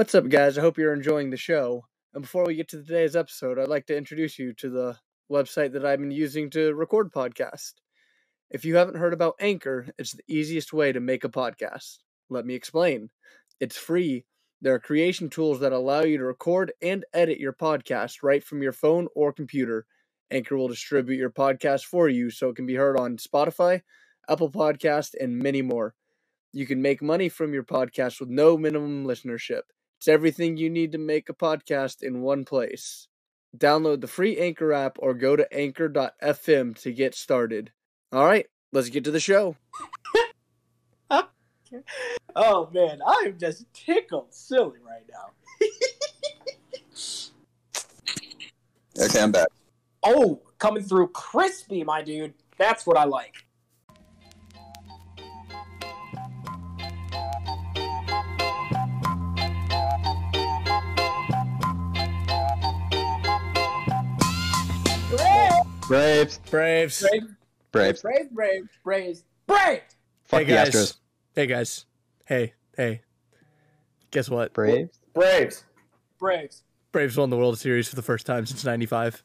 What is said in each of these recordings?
What's up, guys? I hope you're enjoying the show. And before we get to today's episode, I'd like to introduce you to the website that I've been using to record podcasts. If you haven't heard about Anchor, it's the easiest way to make a podcast. Let me explain. It's free. There are creation tools that allow you to record and edit your podcast right from your phone or computer. Anchor will distribute your podcast for you so it can be heard on Spotify, Apple Podcast, and many more. You can make money from your podcast with no minimum listenership. It's everything you need to make a podcast in one place. Download the free Anchor app or go to anchor.fm to get started. All right, let's get to the show. oh man, I'm just tickled silly right now. Okay, I'm back. Oh, coming through crispy, my dude. That's what I like. Braves. Braves. Braves, Braves. Braves, Braves, Braves, Braves. Fuck hey the guys. Astros. Hey guys. Hey, hey. Guess what? Braves. Braves. Braves. Braves won the World Series for the first time since 95.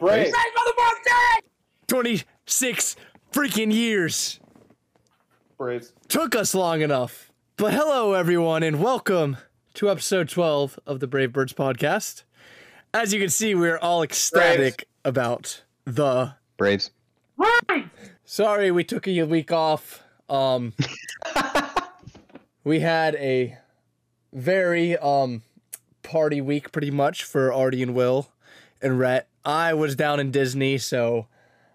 Braves. Braves, motherfucker! 26 freaking years. Braves. Took us long enough. But hello, everyone, and welcome to episode 12 of the Brave Birds podcast. As you can see, we're all ecstatic about the. Braves. Sorry, we took a week off. Um, we had a very um party week, pretty much for Artie and Will and Rhett. I was down in Disney, so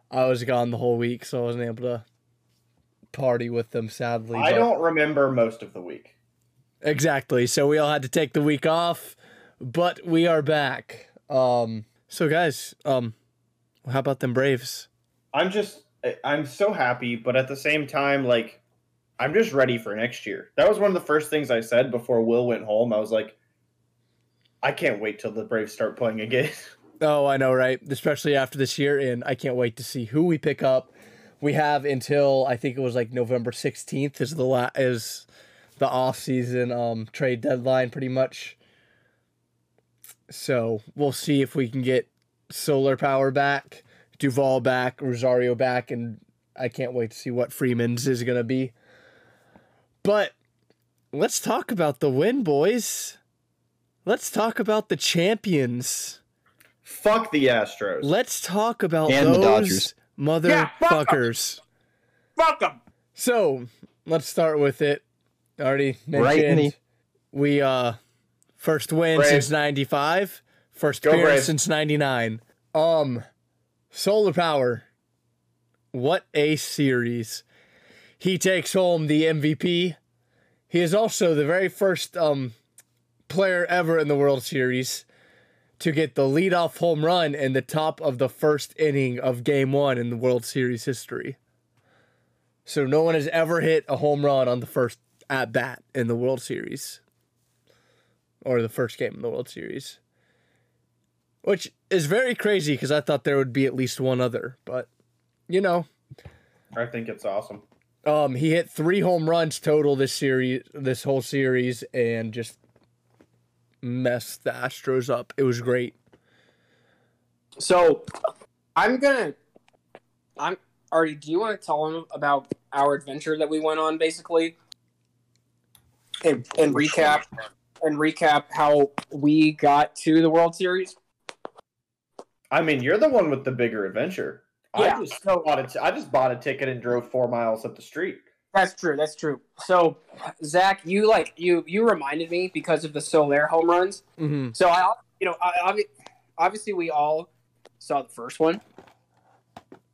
I was gone the whole week, so I wasn't able to party with them. Sadly, I but- don't remember most of the week. Exactly. So we all had to take the week off, but we are back. Um so guys, um how about them Braves? I'm just, I'm so happy, but at the same time, like, I'm just ready for next year. That was one of the first things I said before Will went home. I was like, I can't wait till the Braves start playing again. Oh, I know, right? Especially after this year and I can't wait to see who we pick up. We have until I think it was like November 16th is the la- is the off-season um trade deadline pretty much. So, we'll see if we can get Soler power back, Duvall back, Rosario back, and I can't wait to see what Freeman's is gonna be. But let's talk about the win, boys. Let's talk about the champions. Fuck the Astros. Let's talk about And the those motherfuckers. Yeah, fuck 'em. motherfuckers. Fuck 'em. So let's start with it. Already mentioned Right we uh first win Braves. since '95, first Go appearance Braves. since '99. Um, Soler power. What a series! He takes home the MVP. He is also the very first um player ever in the World Series to get the leadoff home run in the top of the first inning of Game One in the World Series history. So no one has ever hit a home run on the first at bat in the World Series. Or the first game in the World Series. Which is very crazy because I thought there would be at least one other, but you know, I think it's awesome. um he hit 3 home runs total this series this whole series and just messed the Astros up. It was great. So, I'm gonna. I'm Artie. Do you want to tell him about our adventure that we went on, basically, and and recap and recap how we got to the World Series? I mean, you're the one with the bigger adventure. Yeah, I just bought a t- I just bought a ticket and drove four miles up the street. That's true. That's true. So, Zach, you like you you reminded me because of the Soler home runs. Mhm. So I, you know, I, obvi- obviously we all saw the first one.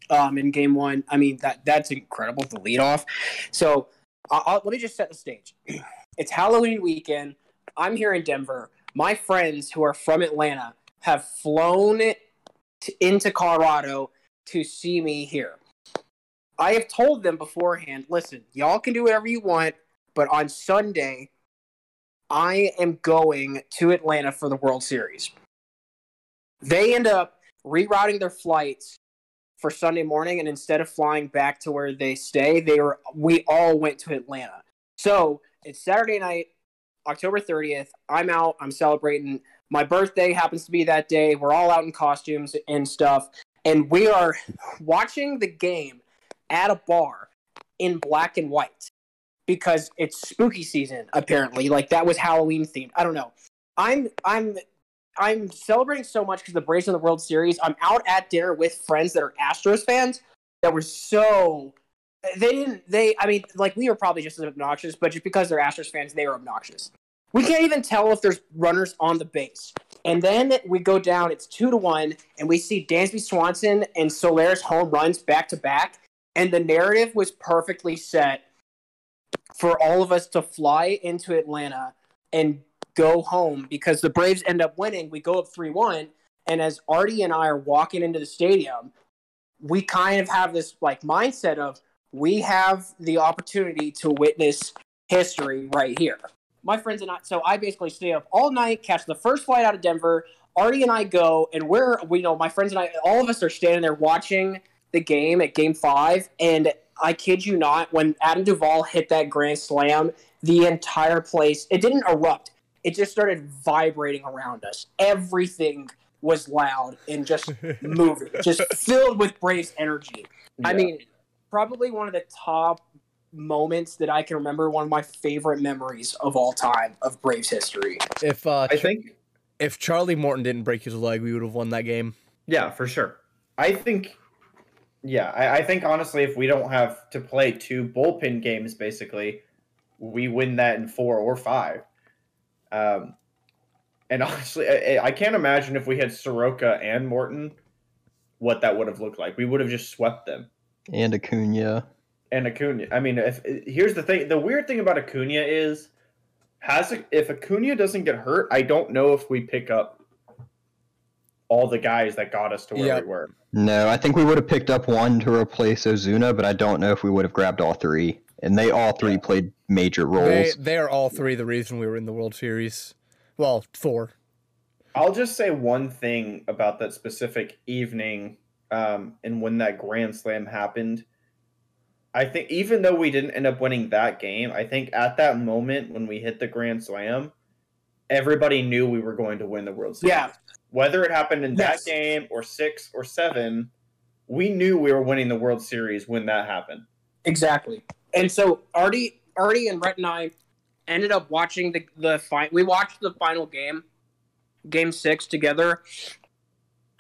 Um, in game one, I mean that that's incredible. The lead off. So I'll, I'll, let me just set the stage. It's Halloween weekend. I'm here in Denver. My friends who are from Atlanta have flown to, into Colorado to see me here. I have told them beforehand. Listen, y'all can do whatever you want, but on Sunday, I am going to Atlanta for the World Series. They end up rerouting their flights for Sunday morning, and instead of flying back to where they stay, they were we all went to Atlanta. So it's Saturday night. October 30th. I'm out. I'm celebrating. My birthday happens to be that day. We're all out in costumes and stuff. And we are watching the game at a bar in black and white because it's spooky season, apparently. Like that was Halloween themed. I don't know. I'm I'm I'm celebrating so much because the Braves in the World Series. I'm out at dinner with friends that are Astros fans that were so they didn't they I mean like we were probably just as obnoxious, but just because they're Astros fans, they were obnoxious. We can't even tell if there's runners on the base. And then we go down, it's two to one, and we see Dansby Swanson and Soler's home runs back to back. And the narrative was perfectly set for all of us to fly into Atlanta and go home because the Braves end up winning. We go up 3 1. And as Artie and I are walking into the stadium, we kind of have this like mindset of we have the opportunity to witness history right here. My friends and I, so I basically stay up all night, catch the first flight out of Denver. Artie and I go, and we're, we know my friends and I, all of us are standing there watching the game at game five. And I kid you not, when Adam Duvall hit that grand slam, the entire place, it didn't erupt. It just started vibrating around us. Everything was loud and just moving, just filled with Braves energy. I mean, probably one of the top moments that I can remember, one of my favorite memories of all time of Braves history. If uh, I Ch- think if Charlie Morton didn't break his leg, we would have won that game. Yeah, for sure. I think, yeah, I, I think honestly, if we don't have to play two bullpen games, basically, we win that in four or five. Um, and honestly, I, I can't imagine if we had Soroka and Morton, what that would have looked like. We would have just swept them. And Acuna. And Acuna, I mean, if here's the thing, the weird thing about Acuna is, has if Acuna doesn't get hurt, I don't know if we pick up all the guys that got us to where Yep. we were. No, I think we would have picked up one to replace Ozuna, but I don't know if we would have grabbed all three. And they all three played major They, roles. they are all three the reason we were in the World Series. Well, four. I'll just say one thing about that specific evening um, and when that Grand Slam happened. I think even though we didn't end up winning that game, I think at that moment when we hit the Grand Slam, everybody knew we were going to win the World Series. Yeah, Whether it happened in Yes. that game or six or seven, we knew we were winning the World Series when that happened. exactly. And so Artie, Artie and Rhett and I ended up watching the the fi- We watched the final game, Game Six, together.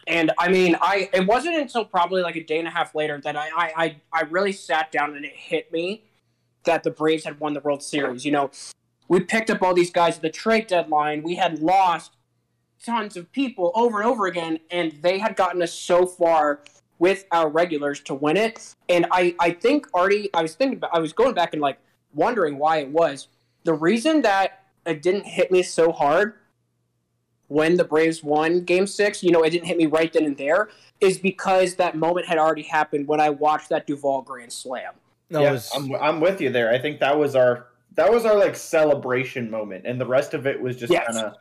And I mean, I it wasn't until probably like a day and a half later that I I I, really sat down and it hit me that the Braves had won the World Series. You know, we picked up all these guys at the trade deadline. We had lost tons of people over and over again, and they had gotten us so far with our regulars to win it. And I, I think Artie, I was thinking about, I was going back and like wondering why it was. The reason that it didn't hit me so hard when the Braves won game six, you know, it didn't hit me right then and there, is because that moment had already happened when I watched that Duvall Grand Slam. That yeah, was I'm, I'm with you there. I think that was our that was our like celebration moment, and the rest of it was just Yes. kind of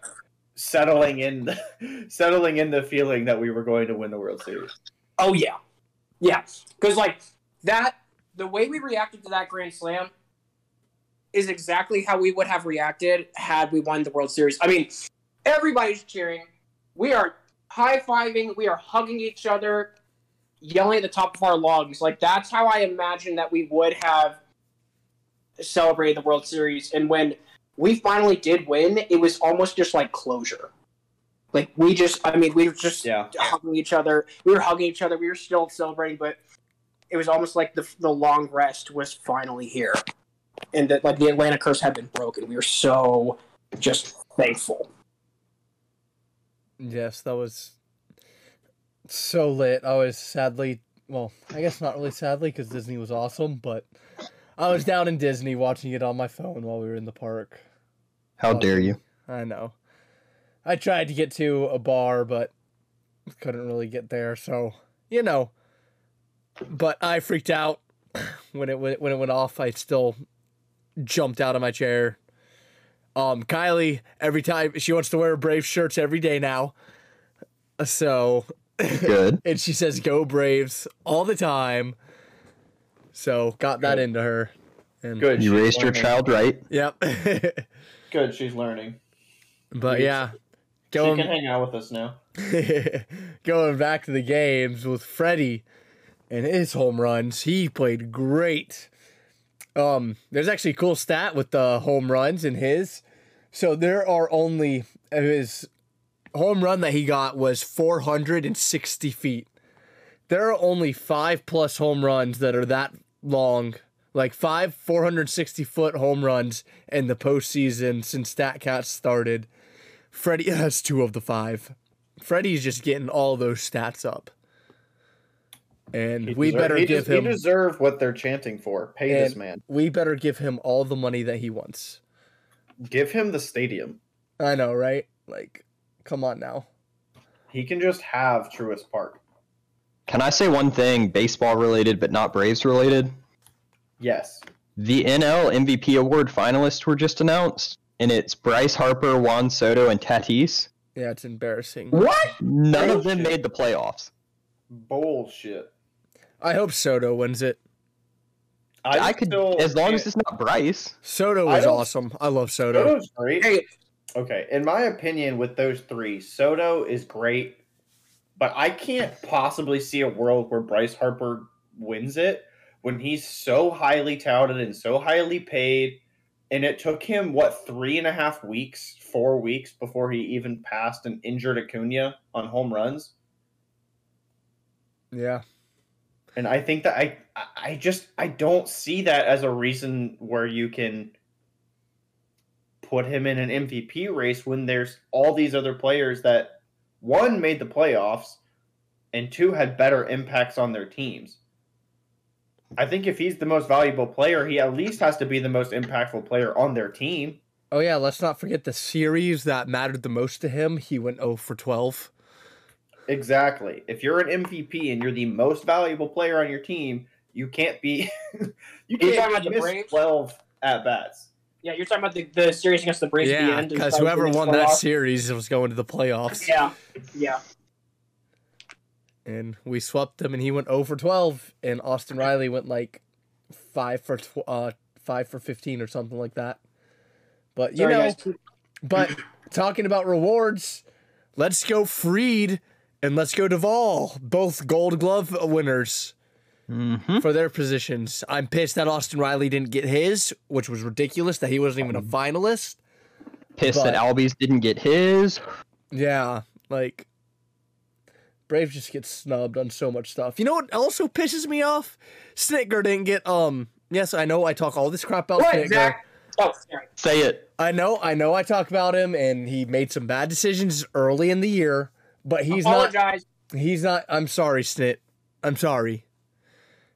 settling in, settling in the feeling that we were going to win the World Series. Oh yeah, yeah. Because like that, the way we reacted to that Grand Slam is exactly how we would have reacted had we won the World Series. I mean, everybody's cheering. We are high fiving. We are hugging each other, yelling at the top of our lungs. Like that's how I imagine that we would have celebrated the World Series. And when we finally did win, it was almost just like closure. Like we just, I mean, we were just Yeah, hugging each other. We were hugging each other. We were still celebrating, but it was almost like the the long rest was finally here, and that like the Atlanta curse had been broken. We were so just thankful. Yes, that was so lit. I was sadly, well, I guess not really sadly because Disney was awesome, but I was down in Disney watching it on my phone while we were in the park. How dare you? I know. I tried to get to a bar, but couldn't really get there. So you know. But I freaked out when it went when it went off. I still jumped out of my chair. Um, Kylie, every time she wants to wear Brave shirts every day now. So Good. and she says "Go Braves" all the time. So got that Good. into her. And good. You She's raised your child right. Yep. good. She's learning. But She- yeah, She can hang out with us now. going back to the games with Freddie and his home runs, he played great. Um, there's actually a cool stat with the home runs in his. So there are only his home run that he got was 460 feet. There are only five plus home runs that are that long, like five 460 foot home runs in the postseason since StatCast started. Freddie has two of the five. Freddie's just getting all those stats up. And He we deserve- better give des- him He deserve what they're chanting for. Pay this man. we better give him all the money that he wants. Give him the stadium. I know, right? Like, come on now. He can just have Truist Park. Can I say one thing, baseball related but not Braves related? Yes. The NL MVP award finalists were just announced, and it's Bryce Harper, Juan Soto, and Tatis. Yeah, it's embarrassing. What? None of them made the playoffs. Bullshit. I hope Soto wins it. I, I, could, still as long as it's not Bryce. Soto I was awesome. I love Soto. Soto's great. Hey, Okay, in my opinion, with those three, Soto is great, but I can't possibly see a world where Bryce Harper wins it when he's so highly touted and so highly paid. And it took him what three and a half weeks, four weeks before he even passed an injured Acuna on home runs. Yeah. And I think that I, I- just I don't see that as a reason where you can put him in an MVP race when there's all these other players that one made the playoffs and two had better impacts on their teams. I think if he's the most valuable player, he at least has to be the most impactful player on their team. Oh yeah, let's not forget the series that mattered the most to him. He went 0 for 12. Exactly. If you're an MVP and you're the most valuable player on your team, you can't be you can't about the miss Braves? 12 at bats. yeah, you're talking about the, the series against the Braves Yeah, because and whoever the won that playoffs. series was going to the playoffs. Yeah, yeah. And we swept him, and he went 0 for 12. And Austin Riley went like 5 for tw- uh 5 for 15 or something like that. But you Sorry, know, guys. But talking about rewards, let's go Freed and let's go Duvall, both Gold Glove winners Mm-hmm. for their positions. I'm pissed that Austin Riley didn't get his, which was ridiculous that he wasn't even a finalist. Pissed that Albies didn't get his. Yeah, like Braves just gets snubbed on so much stuff. You know what also pisses me off? Snitker didn't get um. Yes, I know I talk all this crap about What, Snitker. Zach? Oh. Say it. I know, I know. I talk about him, and he made some bad decisions early in the year. But he's not. He's not. I'm sorry, Snit. I'm sorry.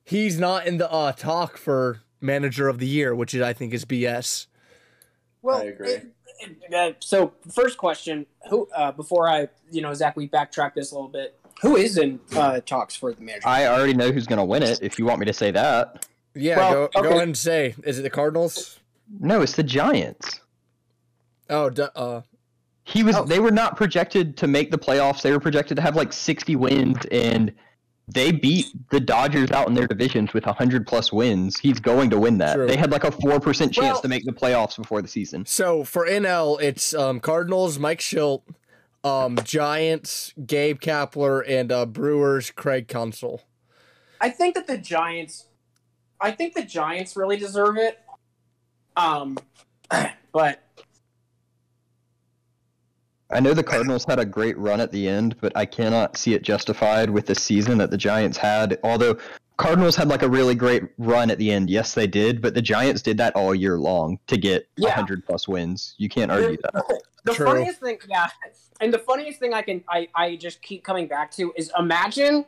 He's not in the uh, talk for manager of the year, which is I think is BS. Well, I agree. it- it- uh, so first question: Who? Uh, before I, you know, Zach, we backtrack this a little bit. Who is in uh, talks for the manager? I already know who's gonna win it. If you want me to say that. Yeah, Well, go, go ahead and say. Is it the Cardinals? No, it's the Giants. Oh, du- uh, He was. Oh. They were not projected to make the playoffs. They were projected to have like 60 wins, and they beat the Dodgers out in their divisions with 100 plus wins. He's going to win that. True. They had like a four percent chance Well- to make the playoffs before the season. so for NL, it's um, Cardinals, Mike Shildt, um, Giants, Gabe Kapler, and uh, Brewers, Craig Counsell. I think that the Giants, I think the Giants really deserve it. Um, but I know the Cardinals had a great run at the end, but I cannot see it justified with the season that the Giants had. Although Cardinals had like a really great run at the end, yes, they did, but the Giants did that all year long to get Yeah. 100 plus wins. You can't argue that. the True. funniest thing, yeah, and the funniest thing I can, I, I just keep coming back to is imagine,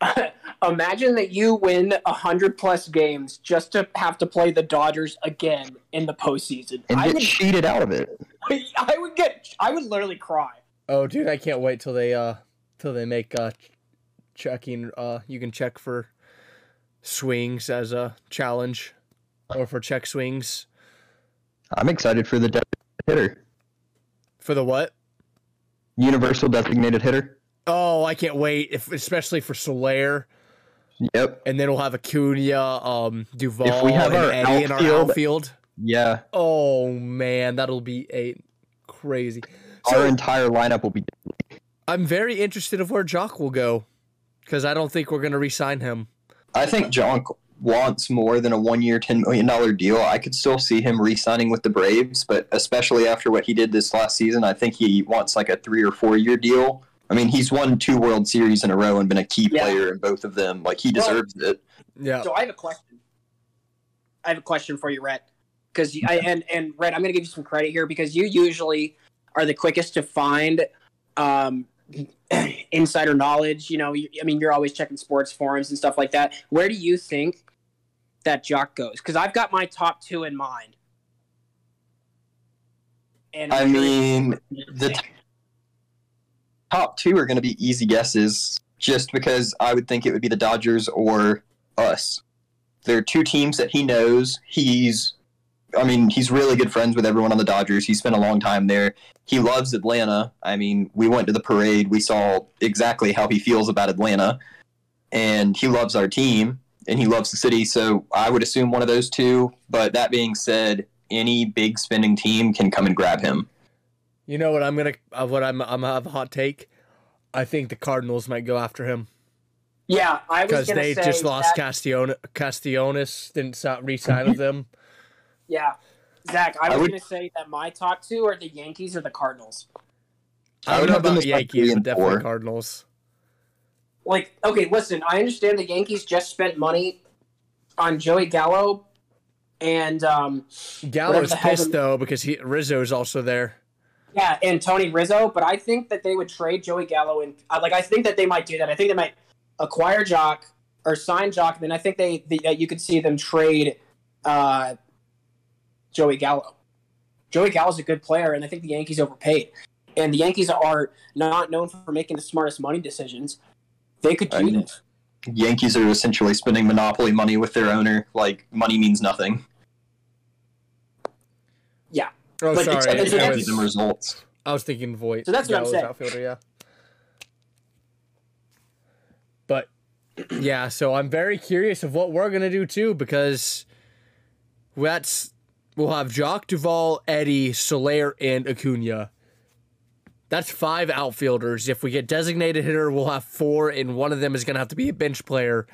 imagine that you win hundred plus games just to have to play the Dodgers again in the postseason. And I get would, cheated out of it. I would get, I would literally cry. Oh, dude, I can't wait till they uh till they make uh checking. Uh, you can check for swings as a challenge, or for check swings I'm excited for the designated hitter, for the what? universal designated hitter. Oh, I can't wait! If especially for Soler, Yep. and then we'll have Acuna, um, Duvall, If we have and our Eddie in our outfield- outfield. Yeah, Oh man, that'll be a crazy. our entire lineup will be. I'm very interested of where Joc will go because I don't think we're gonna re-sign him. I think Joc wants more than a one-year, ten million dollar deal. I could still see him re-signing with the Braves, but especially after what he did this last season, I think he wants like a three or four-year deal. I mean, he's won two World Series in a row and been a key Yeah. player in both of them. Like he Well- deserves it. Yeah. So I have a question. I have a question for you, Rhett. Because I and and Rhett, I'm going to give you some credit here because you usually are the quickest to find um, insider knowledge. You know, you, I mean, you're always checking sports forums and stuff like that. Where do you think that Joc goes? Because I've got my top two in mind. And I mean, the t- top two are going to be easy guesses, just because I would think it would be the Dodgers or us. There are two teams that he knows. He's, I mean, he's really good friends with everyone on the Dodgers. He spent a long time there. He loves Atlanta. I mean, we went to the parade. We saw exactly how he feels about Atlanta, and he loves our team and he loves the city. So I would assume one of those two. But that being said, any big spending team can come and grab him. You know what I'm gonna uh, what I'm I'm gonna have a hot take. I think the Cardinals might go after him yeah, I was because they say just lost that- Castione, Castellanos. Didn't si- re-sign with them. Yeah, Zach, I I was would- going to say that my top two are the Yankees or the Cardinals. I, I don't would know have them about as my Yankees, but and definitely four. Cardinals. Like, okay, listen, I understand the Yankees just spent money on Joey Gallo, and um, Gallo's the pissed though because he Rizzo's also there. Yeah, and Tony Rizzo. But I think that they would trade Joey Gallo, and uh, like I think that they might do that. I think they might acquire Joc or sign Joc, and then I think they, they that you could see them trade uh, Joey Gallo. Joey Gallo's a good player, and I think the Yankees overpaid. And the Yankees are not known for making the smartest money decisions. They could do this. Yankees are essentially spending monopoly money with their owner. Like money means nothing. Oh, But sorry, it's- It it's- it's- was, results. I was thinking Voit. So that's what I'm saying. Outfielder, yeah. But yeah, so I'm very curious of what we're gonna do too because that's we'll have Joc Duvall, Eddie, Soler, and Acuna. That's five outfielders. If we get designated hitter, we'll have four, and one of them is gonna have to be a bench player.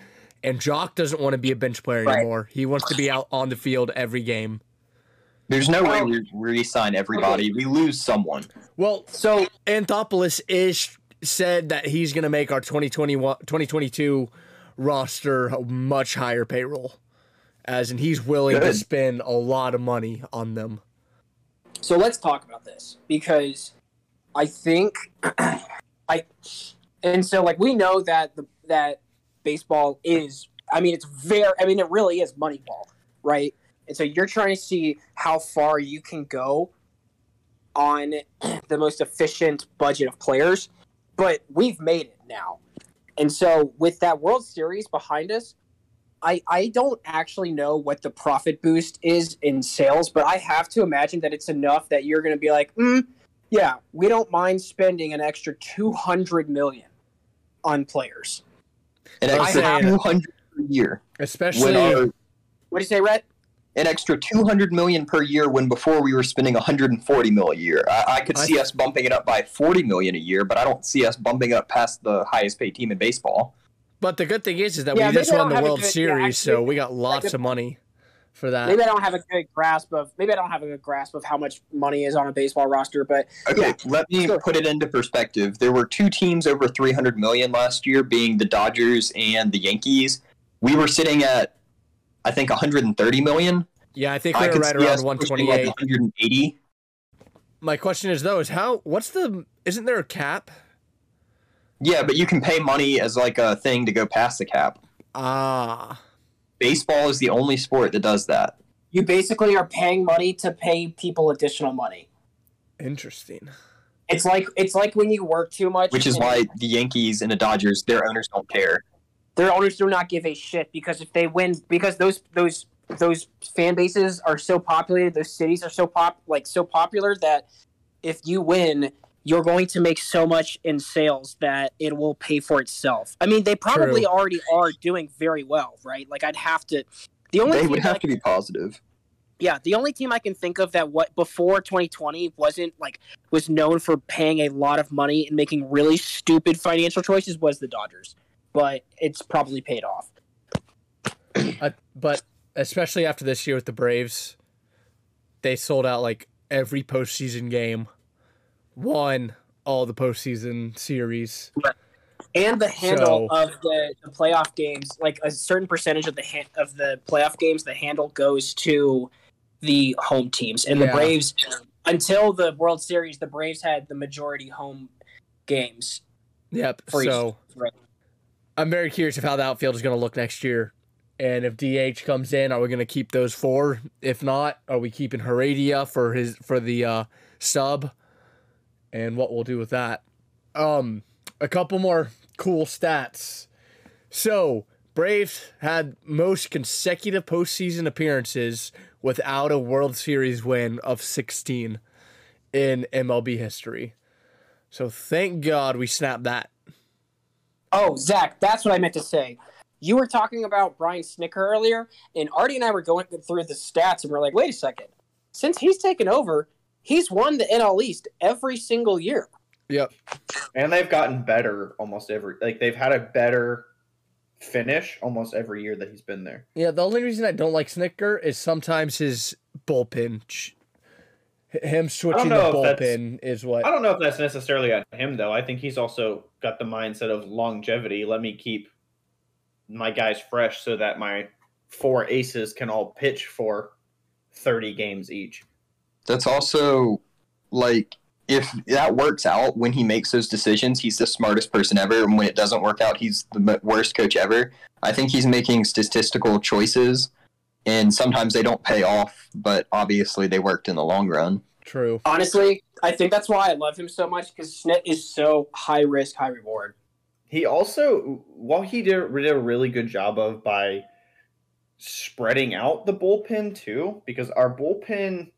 And Joc doesn't want to be a bench player Right. anymore. He wants to be out on the field every game. There's no way we re-sign everybody. We lose someone. Well, So Anthopoulos is said that he's going to make our 2021 2022 roster a much higher payroll. As and he's willing to spend a lot of money on them. So let's talk about this because I think I and so like we know that the that baseball is I mean it's very I mean it really is Moneyball, right? And so you're trying to see how far you can go on the most efficient budget of players, but we've made it now. And so with that World Series behind us, I, I don't actually know what the profit boost is in sales, but I have to imagine that it's enough that you're going to be like, mm, yeah, we don't mind spending an extra 200 million on players. An I extra have- two hundred a year. Especially our, What do you say, Rhett? An extra two hundred million per year. When before we were spending 140 million a year. I, I could I- see us bumping it up by forty million a year, but I don't see us bumping up past the highest paid team in baseball. but the good thing is is that Yeah, we just won the World good- yeah, Series, so we got lots good- of money for that. Maybe I don't have a good grasp of maybe I don't have a good grasp of how much money is on a baseball roster, but Okay, Yeah, let me sure. put it into perspective. There were two teams over 300 million last year, being the Dodgers and the Yankees. We were sitting at, I think, 130 million. yeah, I think I we were could right see around us pushing, like, 128. 180. My question is though is how what's the isn't there a cap? Yeah, but you can pay money as like a thing to go past the cap. Ah. Baseball is the only sport that does that. you basically are paying money to pay people additional money. Interesting. It's like it's like when you work too much, Which is why the Yankees and the Dodgers, their owners don't care. Their owners do not give a shit because if they win, because those those those fan bases are so populated, those cities are so pop like so popular that if you win, you're going to make so much in sales that it will pay for itself. I mean, they probably True. already are doing very well, right? Like I'd have to. The only They would that I have to be positive. Yeah, the only team I can think of that what before 2020 wasn't like was known for paying a lot of money and making really stupid financial choices was the Dodgers. But it's probably paid off. Uh, but especially after this year with the Braves, they sold out like every postseason game, won all the postseason series. And the handle So- of the, the playoff games, like a certain percentage of the ha- of the playoff games, the handle goes to the home teams. And the Braves, until the World Series, the Braves had the majority home games. Yep. For each- so right. I'm very curious of how the outfield is going to look next year. And if DH comes in, are we going to keep those four? If not, are we keeping Heredia for his for the uh, sub? And what we'll do with that? Um, a couple more cool stats. So Braves had most consecutive postseason appearances without a World Series win of 16 in MLB history. So thank God we snapped that. Oh, Zach, that's what I meant to say. You were talking about Brian Snitker earlier, and Artie and I were going through the stats, and we're like, wait a second. Since he's taken over, he's won the NL East every single year. Yep. And they've gotten better almost every like they've had a better finish almost every year that he's been there. Yeah, the only reason I don't like Snitker is sometimes his bullpen. ch- Him switching the know if that's- bullpen is what. I don't know if that's necessarily on him though. I think he's also got the mindset of longevity. Let me keep my guys fresh so that my four aces can all pitch for 30 games each. That's also like if that works out when he makes those decisions, he's the smartest person ever. And when it doesn't work out, he's the worst coach ever. I think he's making statistical choices, and sometimes they don't pay off, but obviously they worked in the long run. True. Honestly, I think that's why I love him so much because Snit is so high risk, high reward. He also, while he did, did a really good job of by spreading out the bullpen too, because our bullpen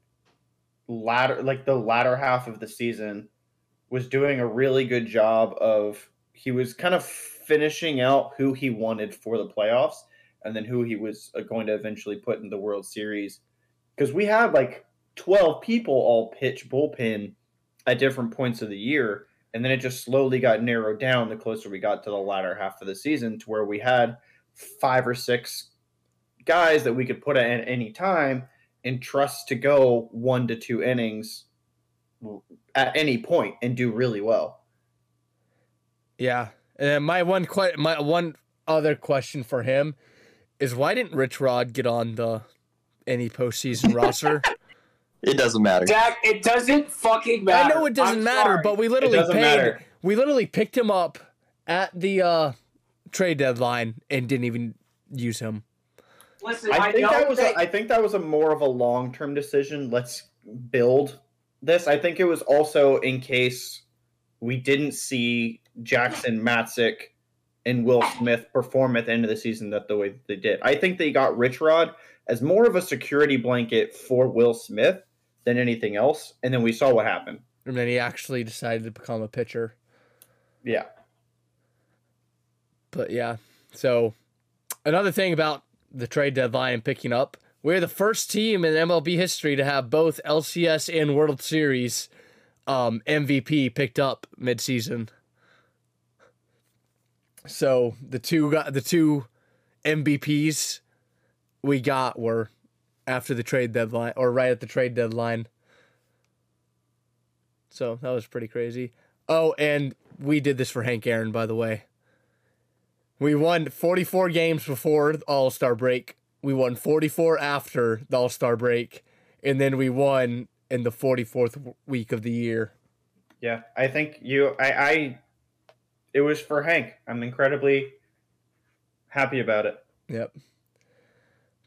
latter, like the latter half of the season, was doing a really good job of. He was kind of finishing out who he wanted for the playoffs, and then who he was uh, going to eventually put in the World Series, because we had like twelve people all pitch bullpen at different points of the year and then it just slowly got narrowed down the closer we got to the latter half of the season to where we had five or six guys that we could put at any time and trust to go one to two innings at any point and do really well. Yeah. And my one que- my one other question for him is why didn't Rich Rod get on the any postseason roster? It doesn't matter. Zach, it doesn't fucking matter. I know it doesn't I'm matter, sorry. but we literally paid. matter. We literally picked him up at the uh, trade deadline and didn't even use him. listen, I, I think that was that- a, I think that was a more of a long term decision. Let's build this. I think it was also in case we didn't see Jackson Matzek and Will Smith perform at the end of the season that the way that they did. I think they got Rich Rod as more of a security blanket for Will Smith than anything else. And then we saw what happened. And then he actually decided to become a pitcher. Yeah. But yeah. So another thing about the trade deadline picking up, we're the first team in MLB history to have both LCS and World Series um, MVP picked up midseason. So the two got the two MVPs we got were after the trade deadline or right at the trade deadline. So that was pretty crazy. Oh, and we did this for Hank Aaron, by the way. We won 44 games before the All Star break. We won 44 after the All Star break. And then we won in the 44th week of the year. Yeah. I think you I, I it was for Hank. I'm incredibly happy about it. Yep.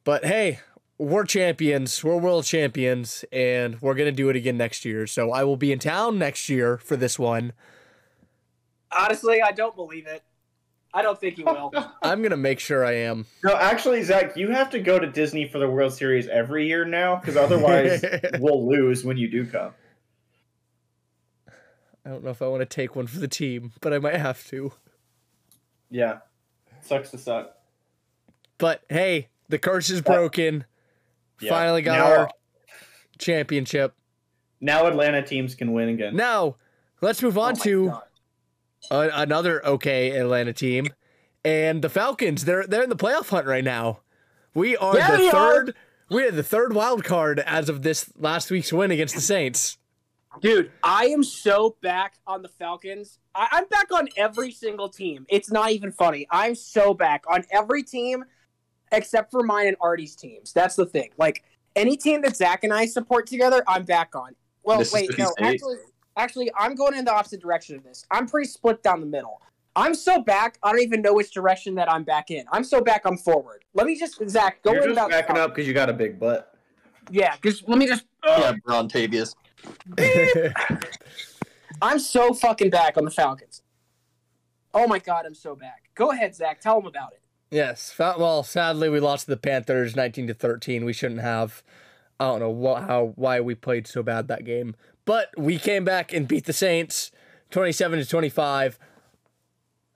But hey, we're champions. We're world champions. And we're going to do it again next year. So I will be in town next year for this one. honestly, I don't believe it. I don't think you will. I'm going to make sure I am. No, actually, Zach, you have to go to Disney for the World Series every year now, because otherwise we'll lose when you do come. I don't know if I want to take one for the team, but I might have to. Yeah, sucks to suck. But hey, the curse is broken. Yeah. Finally got now, our championship. now Atlanta teams can win again. Now, let's move on Oh to a, another okay Atlanta team, and the Falcons. They're they're in the playoff hunt right now. We are Yeah, the we are. third. We are the third wild card as of this last week's win against the Saints. Dude, I am so back on the Falcons. I, I'm back on every single team. It's not even funny. I'm so back on every team except for mine and Artie's teams. That's the thing. Like any team that Zach and I support together, I'm back on. Well, wait, no, actually, actually, I'm going in the opposite direction of this. I'm pretty split down the middle. I'm so back. I don't even know which direction that I'm back in. I'm so back. I'm forward. Let me just Zach go You're in just about backing up because you got a big butt. Yeah, because let me just. Yeah, Brontavious. I'm so fucking back on the Falcons. Oh my god, I'm so back. Go ahead, Zach. Tell them about it. yes. Well, sadly, we lost to the Panthers, nineteen to thirteen. We shouldn't have. I don't know what, how why we played so bad that game, but we came back and beat the Saints, twenty-seven to twenty-five.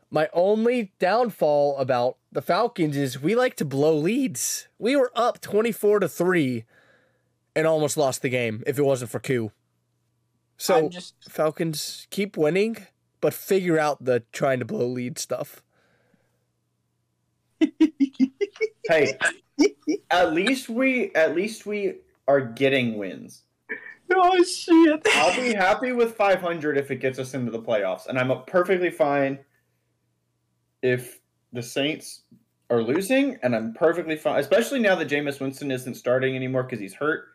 My only downfall about the Falcons is we like to blow leads. We were up 24 to 3 and almost lost the game if it wasn't for Koo. So just Falcons keep winning, but figure out the trying to blow lead stuff. Hey, at least we at least we are getting wins. oh shit. I'll be happy with 500 if it gets us into the playoffs, and I'm perfectly fine if the Saints are losing, and I'm perfectly fine, especially now that Jameis Winston isn't starting anymore because he's hurt.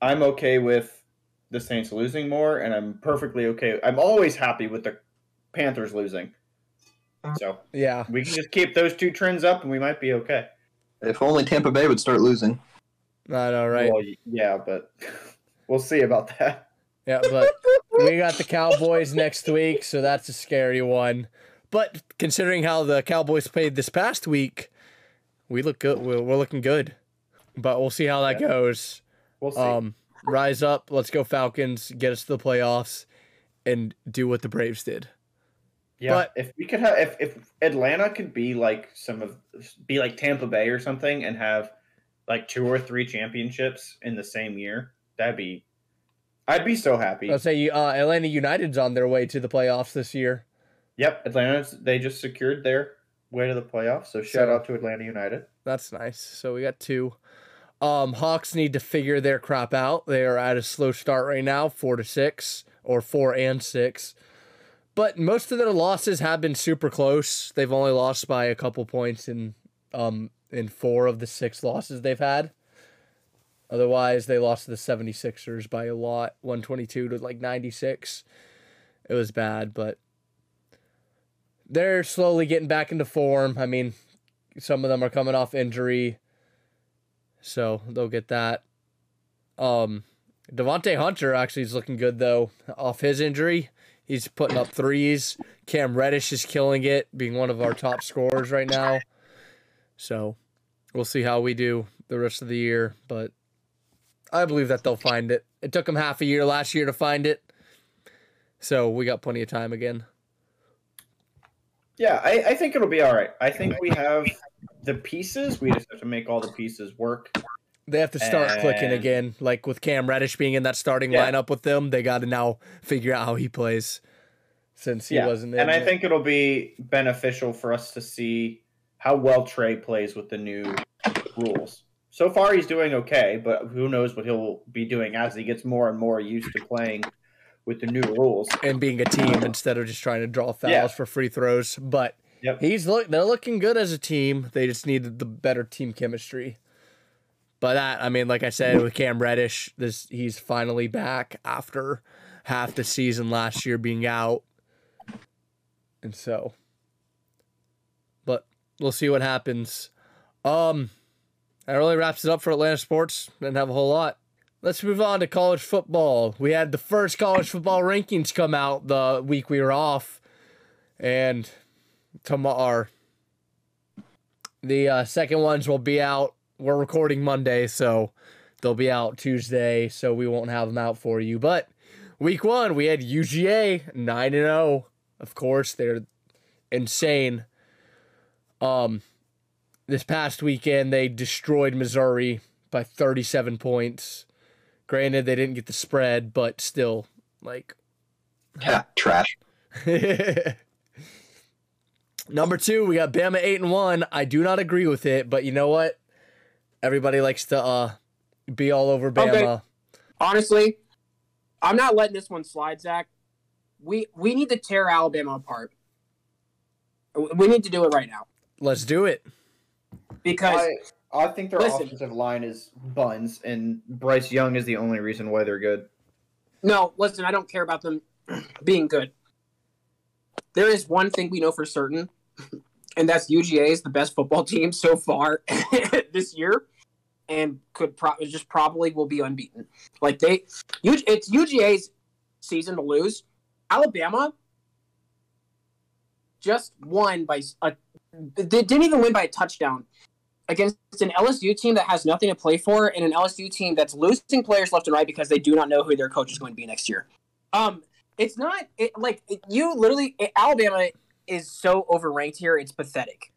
I'm okay with the Saints losing more, and I'm perfectly okay. I'm always happy with the Panthers losing. Uh, so Yeah. we can just keep those two trends up, and we might be okay. If only Tampa Bay would start losing. I know, right? Well, yeah, but we'll see about that. Yeah, but we got the Cowboys next week, so that's a scary one. But considering how the Cowboys played this past week, we look good. We're, we're looking good. But we'll see how that Yeah. goes. We'll see. Um, rise up. Let's go Falcons. Get us to the playoffs, and do what the Braves did. Yeah, But- if we could have, if, if Atlanta could be like some of, be like Tampa Bay or something, and have like two or three championships in the same year, that'd be, I'd be so happy. I'll say uh, Atlanta United's on their way to the playoffs this year. yep, Atlanta, they just secured their way to the playoffs. So shout So- out to Atlanta United. That's nice. So we got two. Um, Hawks need to figure their crap out. They are at a slow start right now, four to six or four and six. But most of their losses have been super close. They've only lost by a couple points in um in four of the six losses they've had. Otherwise, they lost to the 76ers by a lot, 122 to like 96. It was bad, but they're slowly getting back into form. I mean, some of them are coming off injury, so they'll get that. Um, Devonte Hunter actually is looking good though off his injury. He's putting up threes. Cam Reddish is killing it, being one of our top scorers right now. So we'll see how we do the rest of the year, but I believe that they'll find it. It took them half a year last year to find it, so we got plenty of time again. Yeah, I, I think it'll be all right. I think we have the pieces. We just have to make all the pieces work. They have to start clicking again. Like with Cam Reddish being in that starting Yeah. lineup with them, they got to now figure out how he plays since he yeah, wasn't there. and I think it'll be beneficial for us to see how well Trae plays with the new rules. So far, he's doing okay, but who knows what he'll be doing as he gets more and more used to playing with the new rules. and being a team um, instead of just trying to draw fouls Yeah. for free throws. But Yep. he's look they're looking good as a team. They just needed the better team chemistry. But that I mean, like I said, with Cam Reddish, this he's finally back after half the season last year being out. And so but we'll see what happens. Um that really wraps it up for Atlanta sports. Didn't have a whole lot. Let's move on to college football. We had the first college football rankings come out the week we were off, and tomorrow the uh, second ones will be out. We're recording Monday, so they'll be out Tuesday, so we won't have them out for you. But week one, we had UGA nine and zero. Of course, they're insane. Um, this past weekend they destroyed Missouri by 37 points. Granted, they didn't get the spread, but still, like. Yeah, trash. Number two, we got Bama eight and one. I do not agree with it, but you know what? Everybody likes to uh be all over Bama. Okay. Honestly, I'm not letting this one slide, Zach. We we need to tear Alabama apart. We need to do it right now Let's do it. because I, I think their Listen. offensive line is buns, and Bryce Young is the only reason why they're good. no, listen, I don't care about them being good. There is one thing we know for certain, and that's UGA is the best football team so far this year, and could pro- just probably will be unbeaten. Like they, it's UGA's season to lose. Alabama just won by a, they didn't even win by a touchdown against an LSU team that has nothing to play for, and an LSU team that's losing players left and right because they do not know who their coach is going to be next year. Um, it's not it, like you literally it- Alabama is so overranked here. It's pathetic.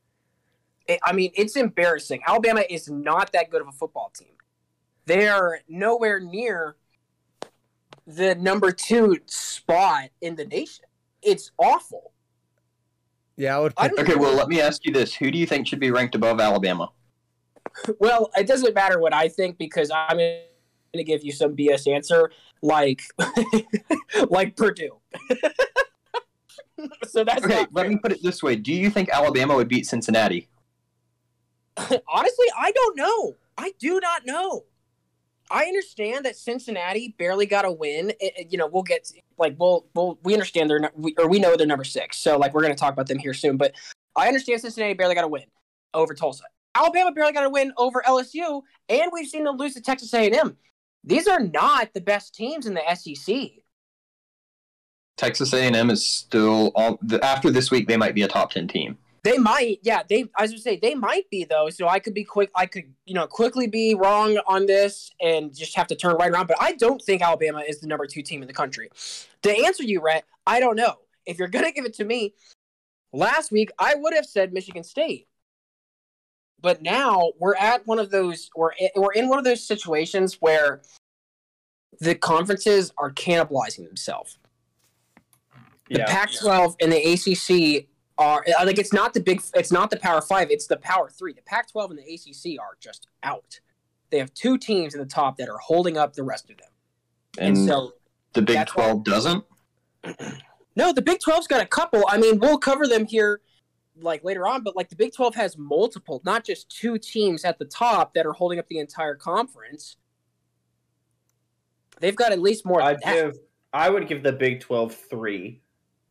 It- I mean, it's embarrassing. Alabama is not that good of a football team. They are nowhere near the number two spot in the nation. It's awful. Yeah, I would. I Pick, don't Okay, well, let me ask you this: Who do you think should be ranked above Alabama? Well, it doesn't matter what I think because I'm going to give you some BS answer, like like Purdue. so that's Okay, let me put it this way: Do you think Alabama would beat Cincinnati? honestly, I don't know. I do not know. I understand that Cincinnati barely got a win. It- it- you know, we'll get like we'll we'll we understand they're not, we, or we know they're number six. So like we're going to talk about them here soon. But I understand Cincinnati barely got a win over Tulsa. Alabama barely got a win over LSU, and we've seen them lose to Texas A&M. These are not the best teams in the SEC. Texas A&M is still. The, after this week, they might be a top ten team. They might, yeah. They, I was gonna say they might be though. So I could be quick. I could, you know, quickly be wrong on this and just have to turn right around. But I don't think Alabama is the number two team in the country. To answer you, Rhett, I don't know. If you're gonna give it to me, last week I would have said Michigan State. But now we're at one of those. We're we're in one of those situations where the conferences are cannibalizing themselves. The Yeah. Pac-12 and the ACC are uh, like it's not the big, it's not the Power Five, it's the Power Three. The Pac-12 and the ACC are just out. They have two teams in the top that are holding up the rest of them, and, And so the Big that's why- Twelve doesn't. no, the Big 12's got a couple. I mean, we'll cover them here like later on, but like the Big 12 has multiple, not just two teams at the top that are holding up the entire conference. They've got at least more I'd give. I would give the Big Twelve three.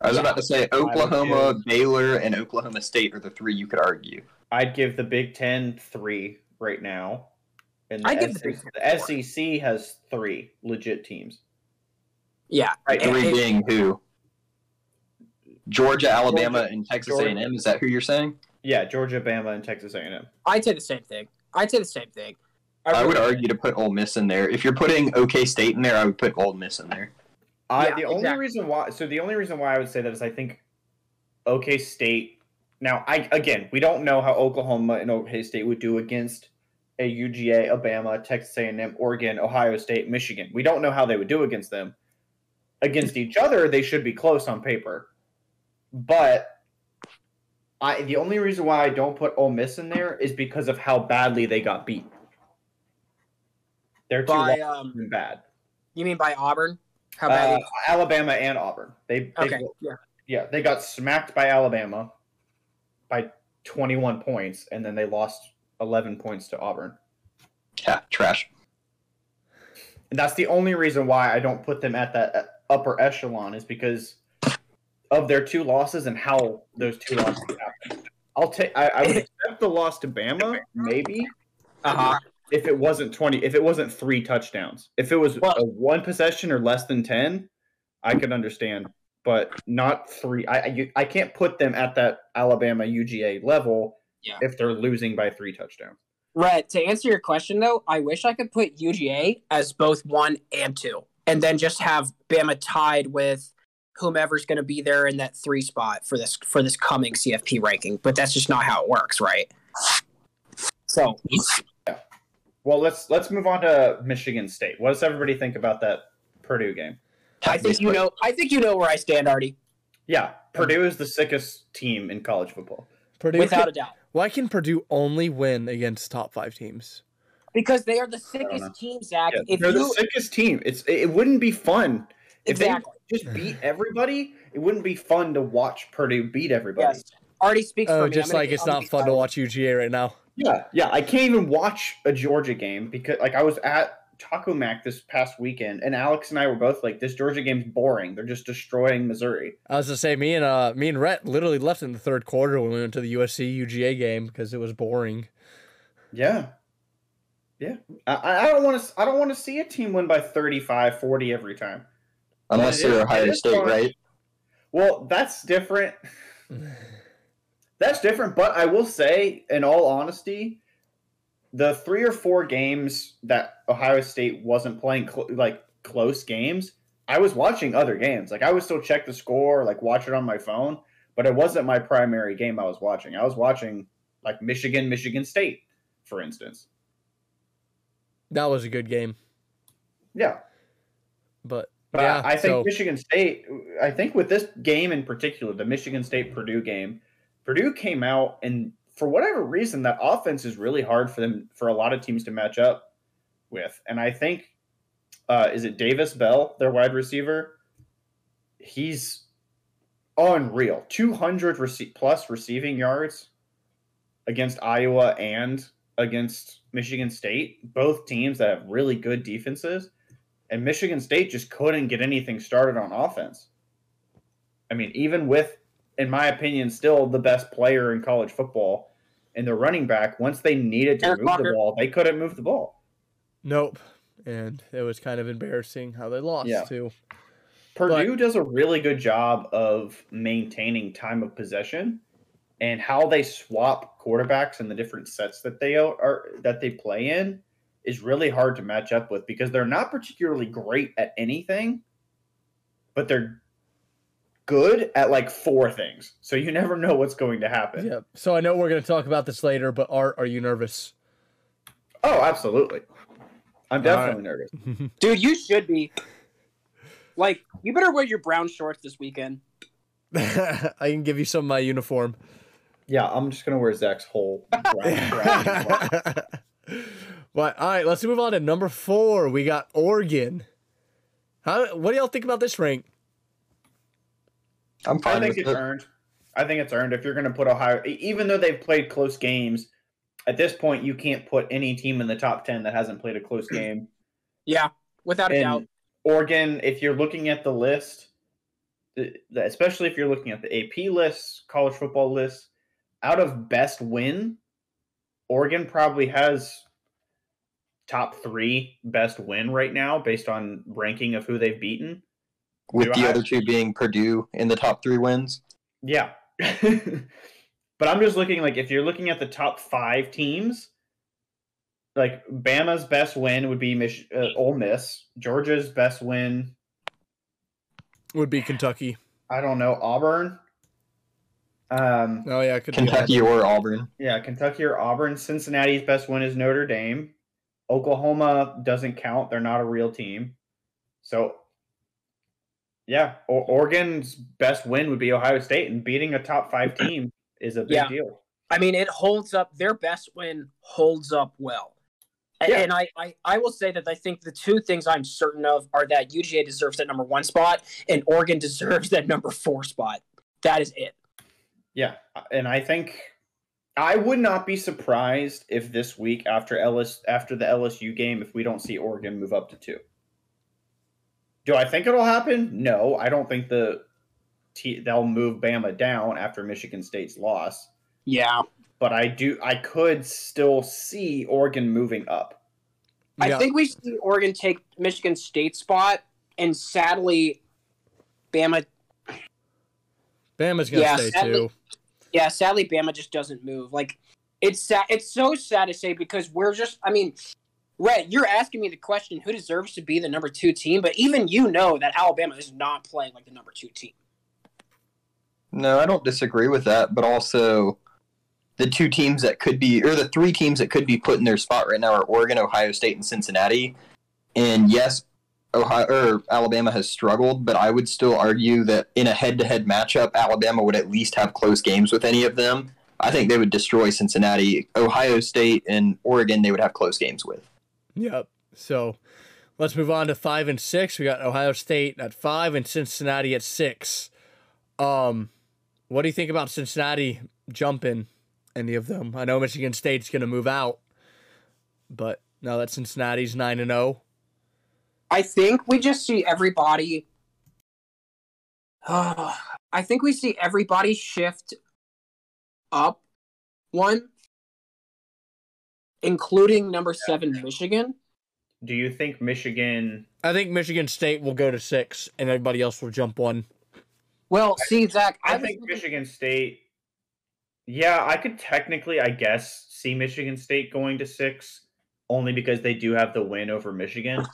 I was about to say Oklahoma, give- Baylor, and Oklahoma State are the three you could argue. I'd give the Big Ten three right now. And the, I'd give the SEC, Big Ten the. SEC has three legit teams. yeah, Right. Three and- being who? Georgia, Alabama, and Texas Georgia. A&M. Is that who you're saying? Yeah, Georgia, Bama, and Texas A&M. I'd say the same thing. I'd say the same thing. I would argue to put Ole Miss in there. If you're putting OK State in there, I would put Ole Miss in there. I Yeah, the only exactly. reason why so the only reason why I would say that is I think OK State now I again we don't know how Oklahoma and OK State would do against a UGA, Alabama, Texas A&M, Oregon, Ohio State, Michigan. We don't know how they would do against them. Against each other, they should be close on paper. But I the only reason why I don't put Ole Miss in there is because of how badly they got beat. They're too by um, bad. you mean by Auburn? How bad? Uh, Alabama and Auburn. They, they okay, yeah. yeah, they got smacked by Alabama by 21 points, and then they lost 11 points to Auburn. Yeah, trash. And that's the only reason why I don't put them at that uh, upper echelon is because of their two losses and how those two losses happened. I'll take. I, I would accept the loss to Bama, maybe Uh huh. If it wasn't 20. If it wasn't three touchdowns. If it was Well- one possession or less than 10, I could understand. But not three. I, I you- I can't put them at that Alabama UGA level Yeah. if they're losing by three touchdowns. Right. To answer your question, though, I wish I could put UGA as both one and two, and then just have Bama tied with whomever's going to be there in that three spot for this for this coming CFP ranking. But that's just not how it works, right? So Well, let's let's move on to Michigan State. What does everybody think about that Purdue game? I think you know. I think you know where I stand, Artie, Yeah, Purdue is the sickest team in college football. Purdue. without can- a doubt, why can Purdue only win against top five teams? because they are the sickest team, Zach. Yeah, if they're the sickest team. It's it wouldn't be fun if they just beat everybody. It wouldn't be fun to watch Purdue beat everybody. yes, Artie speaks Oh, for me. just I'm like it's not be fun to watch UGA right now. Yeah, yeah. I can't even watch a Georgia game because like I was at Taco Mac this past weekend, and Alex and I were both like, "This Georgia game's boring. They're just destroying Missouri." I was to say, me and uh, me and Rhett literally left in the third quarter when we went to the USC UGA game because it was boring. Yeah, yeah. I, I don't want to. I don't want to see a team win by 35, 40 every time. Unless they're it Ohio State, right? Well, that's different. That's different, but I will say, in all honesty, the three or four games that Ohio State wasn't playing cl- like close games, I was watching other games. Like I would still check the score, like watch it on my phone, but it wasn't my primary game I was watching. I was watching like Michigan, Michigan State, for instance. That was a good game, Yeah, but, But yeah, I think so- Michigan State, I think with this game in particular, the Michigan State Purdue game, Purdue came out and for whatever reason, that offense is really hard for them for a lot of teams to match up with. And I think uh, is it David Bell, their wide receiver? He's unreal. 200 rece- plus receiving yards against Iowa and against Michigan State, both teams that have really good defenses and Michigan State just couldn't get anything started on offense. I mean, even with, in my opinion, still the best player in college football and the running back, once they needed to Eric move the ball, they couldn't move the ball. nope. And it was kind of embarrassing how they lost Yeah. too. Purdue does a really good job of maintaining time of possession and how they swap quarterbacks and the different sets that they are that they play in is really hard to match up with because they're not particularly great at anything, but they're good at like four things. So you never know what's going to happen. Yeah. So I know we're going to talk about this later, but Art, are you nervous? Oh, absolutely. I'm All right. definitely nervous. dude. You should be. Like, you better wear your brown shorts this weekend. I can give you some of my uniform. Yeah, I'm just gonna wear Zach's whole brown, brown uniform. but all right, let's move on to number four. We got Oregon. How? What do y'all think about this rank? I'm I think with it's it. earned. I think it's earned. If you're going to put Ohio, even though they've played close games, at this point you can't put any team in the top ten that hasn't played a close game. Yeah, without a And doubt. Oregon, if you're looking at the list, the- the- especially if you're looking at the AP list, college football list, out of best win, Oregon probably has top three best win right now based on ranking of who they've beaten. With Do the I- other two being Purdue in the top three wins. Yeah. but I'm just looking like if you're looking at the top five teams, like Bama's best win would be Mich- uh, Ole Miss. Georgia's best win, Would be Kentucky. I don't know, Auburn. Um, Oh yeah, could be Kentucky or Auburn. yeah, Kentucky or Auburn. Cincinnati's best win is Notre Dame. Oklahoma doesn't count; they're not a real team. So, yeah, o- Oregon's best win would be Ohio State, and beating a top five team is a big Yeah. deal. I mean, it holds up. Their best win holds up well. Yeah. And I, I, I will say that I think the two things I'm certain of are that UGA deserves that number one spot and Oregon deserves that number four spot. That is it. Yeah, and I think I would not be surprised if this week after Ellis after the LSU game if we don't see Oregon move up to 2. Do I think it'll happen? No, I don't think the t- they'll move Bama down after Michigan State's loss, Yeah. but I do I could still see Oregon moving up. Yeah. I think we see Oregon take Michigan State spot, and sadly, Bama. Bama's gonna Yeah, stay sadly- too. Yeah, sadly, Bama just doesn't move. Like, it's sad. It's so sad to say because we're just. I mean, Rhett, you're asking me the question: Who deserves to be the number two team? But even you know that Alabama is not playing like the number two team. No, I don't disagree with that, but also the two teams that could be, or the three teams that could be put in their spot right now are Oregon, Ohio State, and Cincinnati. And yes, Ohio or Alabama has struggled, but I would still argue that in a head-to-head matchup, Alabama would at least have close games with any of them. I think they would destroy Cincinnati, Ohio State, and Oregon. They would have close games with. Yep. So let's move on to five and six. We got Ohio State at five and Cincinnati at six. Um, what do you think about Cincinnati jumping any of them? I know Michigan State's going to move out, but now that Cincinnati's nine and oh, zero, I think we just see everybody. I think we see everybody shift up one, including number seven Michigan. Do you think Michigan? I think Michigan State will go to six, and everybody else will jump one. Well, see, Zach, I, I, think was, Michigan State. Yeah, I could technically, I guess, see Michigan State going to six, only because they do have the win over Michigan.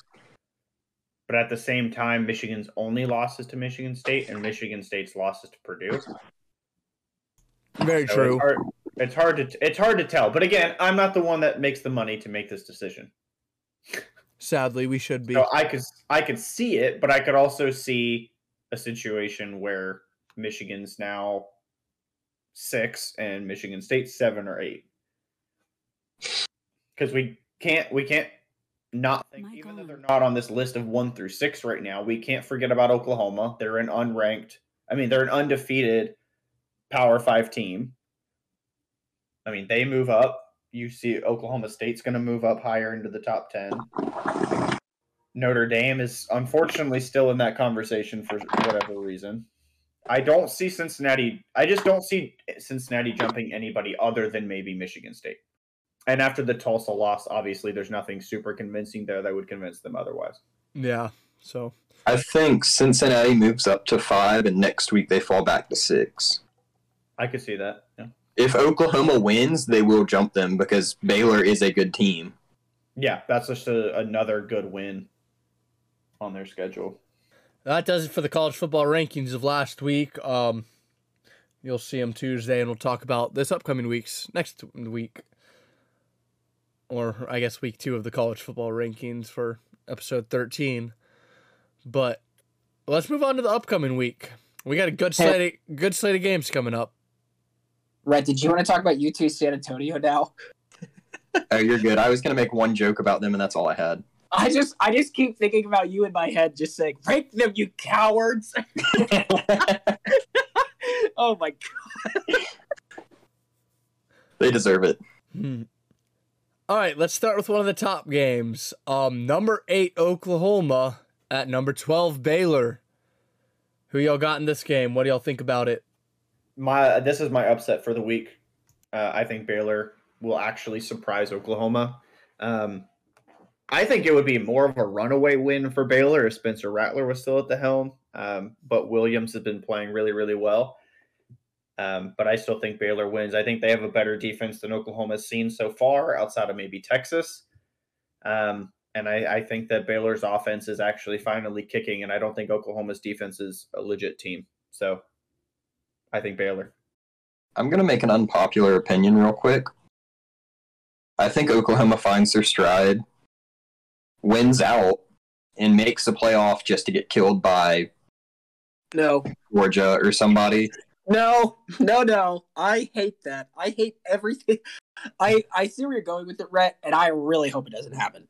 But at the same time, Michigan's only losses to Michigan State and Michigan State's losses to Purdue. Very So true. It's hard, it's hard to it's hard to tell. But again, I'm not the one that makes the money to make this decision. Sadly, we should be. So I could I could see it, but I could also see a situation where Michigan's now six and Michigan State seven or eight. Because we can't we can't not think even though they're not on this list of one through six right now, we can't forget about Oklahoma. They're an unranked I mean they're an undefeated power five team. I mean they move up. You see Oklahoma State's gonna move up higher into the top ten. Notre Dame is unfortunately still in that conversation for whatever reason. I don't see Cincinnati. I just don't see Cincinnati jumping anybody other than maybe Michigan State. And after the Tulsa loss, obviously, there's nothing super convincing there that would convince them otherwise. Yeah. So I think Cincinnati moves up to five, and next week they fall back to six. I could see that. Yeah, If Oklahoma wins, they will jump them because Baylor is a good team. yeah that's just a, another good win on their schedule. that does it for the college football rankings of last week. Um, you'll see them Tuesday, and we'll talk about this upcoming week's next week, or I guess week two of the college football rankings for episode thirteen. But let's move on to the upcoming week. We got a good slate, of, good slate of games coming up. Rhett, did you want to talk about UT San Antonio now? Oh, you're good. I was gonna make one joke about them, and that's all I had. I just, I just keep thinking about you in my head, just saying, "Break them, you cowards!" oh my god! they deserve it. Hmm. All right, let's start with one of the top games. Um, number eight Oklahoma at number twelve Baylor. Who y'all got in this game? What do y'all think about it? My this is my upset for the week. Uh, I think Baylor will actually surprise Oklahoma. Um, I think it would be more of a runaway win for Baylor if Spencer Rattler was still at the helm. Um, but Williams has been playing really, really well. Um, but I still think Baylor wins. I think they have a better defense than Oklahoma's seen so far, outside of maybe Texas. Um, and I, I think that Baylor's offense is actually finally kicking, and I don't think Oklahoma's defense is a legit team. So I think Baylor. I'm gonna make an unpopular opinion real quick. I think Oklahoma finds their stride, wins out, and makes the playoff just to get killed by No, Georgia or somebody. no, no, no! I hate that. I hate everything. I, I see where you're going with it, Rhett, and I really hope it doesn't happen.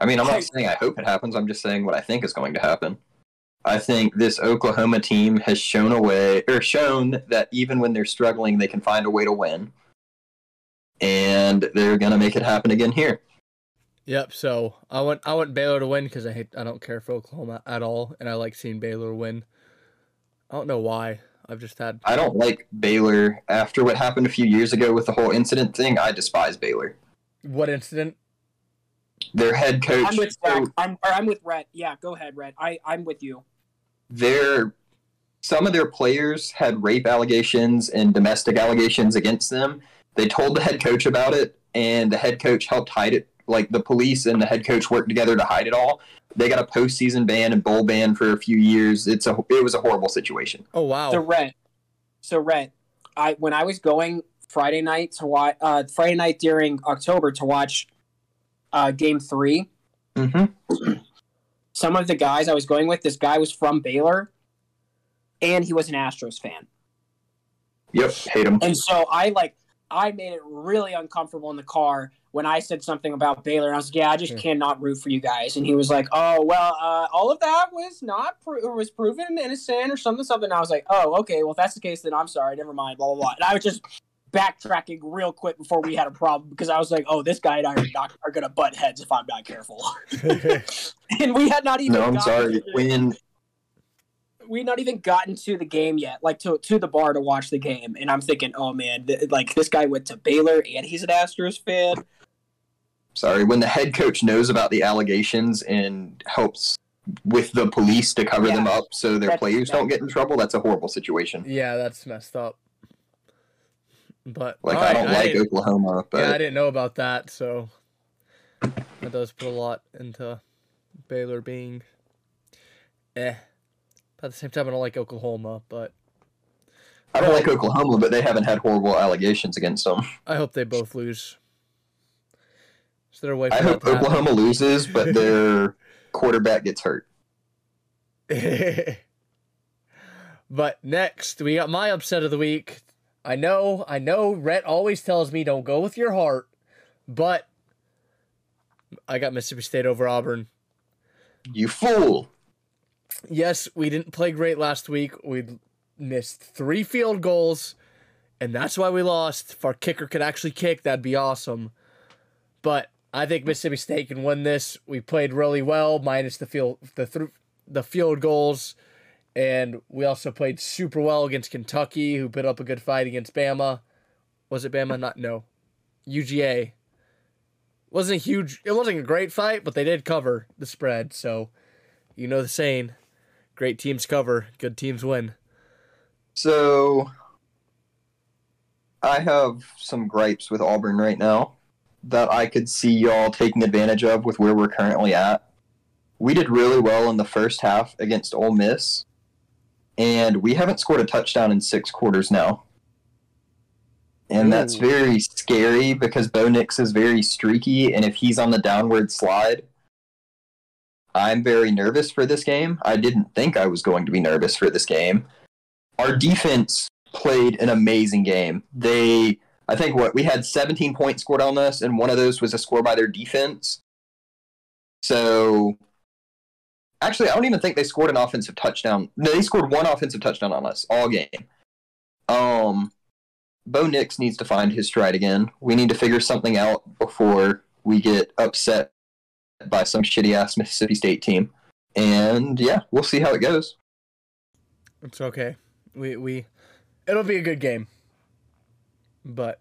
I mean, I'm not saying I hope it happens. I'm just saying what I think is going to happen. I think this Oklahoma team has shown a way, or shown that even when they're struggling, they can find a way to win, and they're gonna make it happen again here. Yep. So I want I want Baylor to win because I hate I don't care for Oklahoma at all, and I like seeing Baylor win. I don't know why. I've just had I don't like Baylor after what happened a few years ago with the whole incident thing. I despise Baylor. what incident? Their head coach, I'm with Zach. I'm, or I'm with Rhett. Yeah, go ahead, Rhett. I, I'm with you. Their some of their players had rape allegations and domestic allegations against them. They told the head coach about it, and the head coach helped hide it. Like the police and the head coach worked together to hide it all. They got a postseason ban and bowl ban for a few years. It's a it was a horrible situation. Oh wow. So Rhett, so Rhett, I when I was going Friday night to watch. Uh, Friday night during October to watch uh, Game Three. Mm-hmm. Some of the guys I was going with, this guy was from Baylor, and he was an Astros fan. Yep, hate him. And so I like I made it really uncomfortable in the car when I said something about Baylor. And I was like, "Yeah, I just Yeah. cannot root for you guys." And he was like, "Oh well, uh, all of that was not pro- was proven innocent or something, something." And I was like, "Oh, okay. Well, if that's the case, then I'm sorry. Never mind." Blah blah blah. And I was just backtracking real quick before we had a problem because I was like, "Oh, this guy and I are not are gonna butt heads if I'm not careful." and we had not even. No, I'm gotten sorry. to the- When we had not even gotten to the game yet, like to to the bar to watch the game, and I'm thinking, oh man, th- like this guy went to Baylor and he's an Astros fan. sorry, when the head coach knows about the allegations and helps with the police to cover Yeah. them up so their players don't get in trouble, that's a horrible situation. yeah, that's messed up. But Like I don't like Oklahoma, but yeah, I didn't know about that, so that does put a lot into Baylor being eh. But at the same time, I don't like Oklahoma, but I don't like Oklahoma, but they haven't had horrible allegations against them. I hope they both lose. Is there a way I hope to happen? Oklahoma loses, but their quarterback gets hurt. but next, we got my upset of the week. I know, I know. Rhett always tells me don't go with your heart, but I got Mississippi State over Auburn. You fool! Yes, we didn't play great last week. We missed three field goals, and that's why we lost. If our kicker could actually kick, that'd be awesome. But I think Mississippi State can win this. We played really well, minus the field the th- the field goals, and we also played super well against Kentucky, who put up a good fight against Bama. Was it Bama? Not no, UGA. wasn't a huge. It wasn't a great fight, but they did cover the spread. So, you know the saying: great teams cover, good teams win. So I have some gripes with Auburn right now that I could see y'all taking advantage of with where we're currently at. We did really well in the first half against Ole Miss, and we haven't scored a touchdown in six quarters now. And that's hmm. very scary because Bo Nix is very streaky, and if he's on the downward slide, I'm very nervous for this game. I didn't think I was going to be nervous for this game our defense played an amazing game. They, I think, what we had 17 points scored on us, and one of those was a score by their defense. So, actually, I don't even think they scored an offensive touchdown. No, they scored one offensive touchdown on us all game. Um, Bo Nix needs to find his stride again. We need to figure something out before we get upset by some shitty ass Mississippi State team. And yeah, we'll see how it goes. It's okay. We we it'll be a good game. But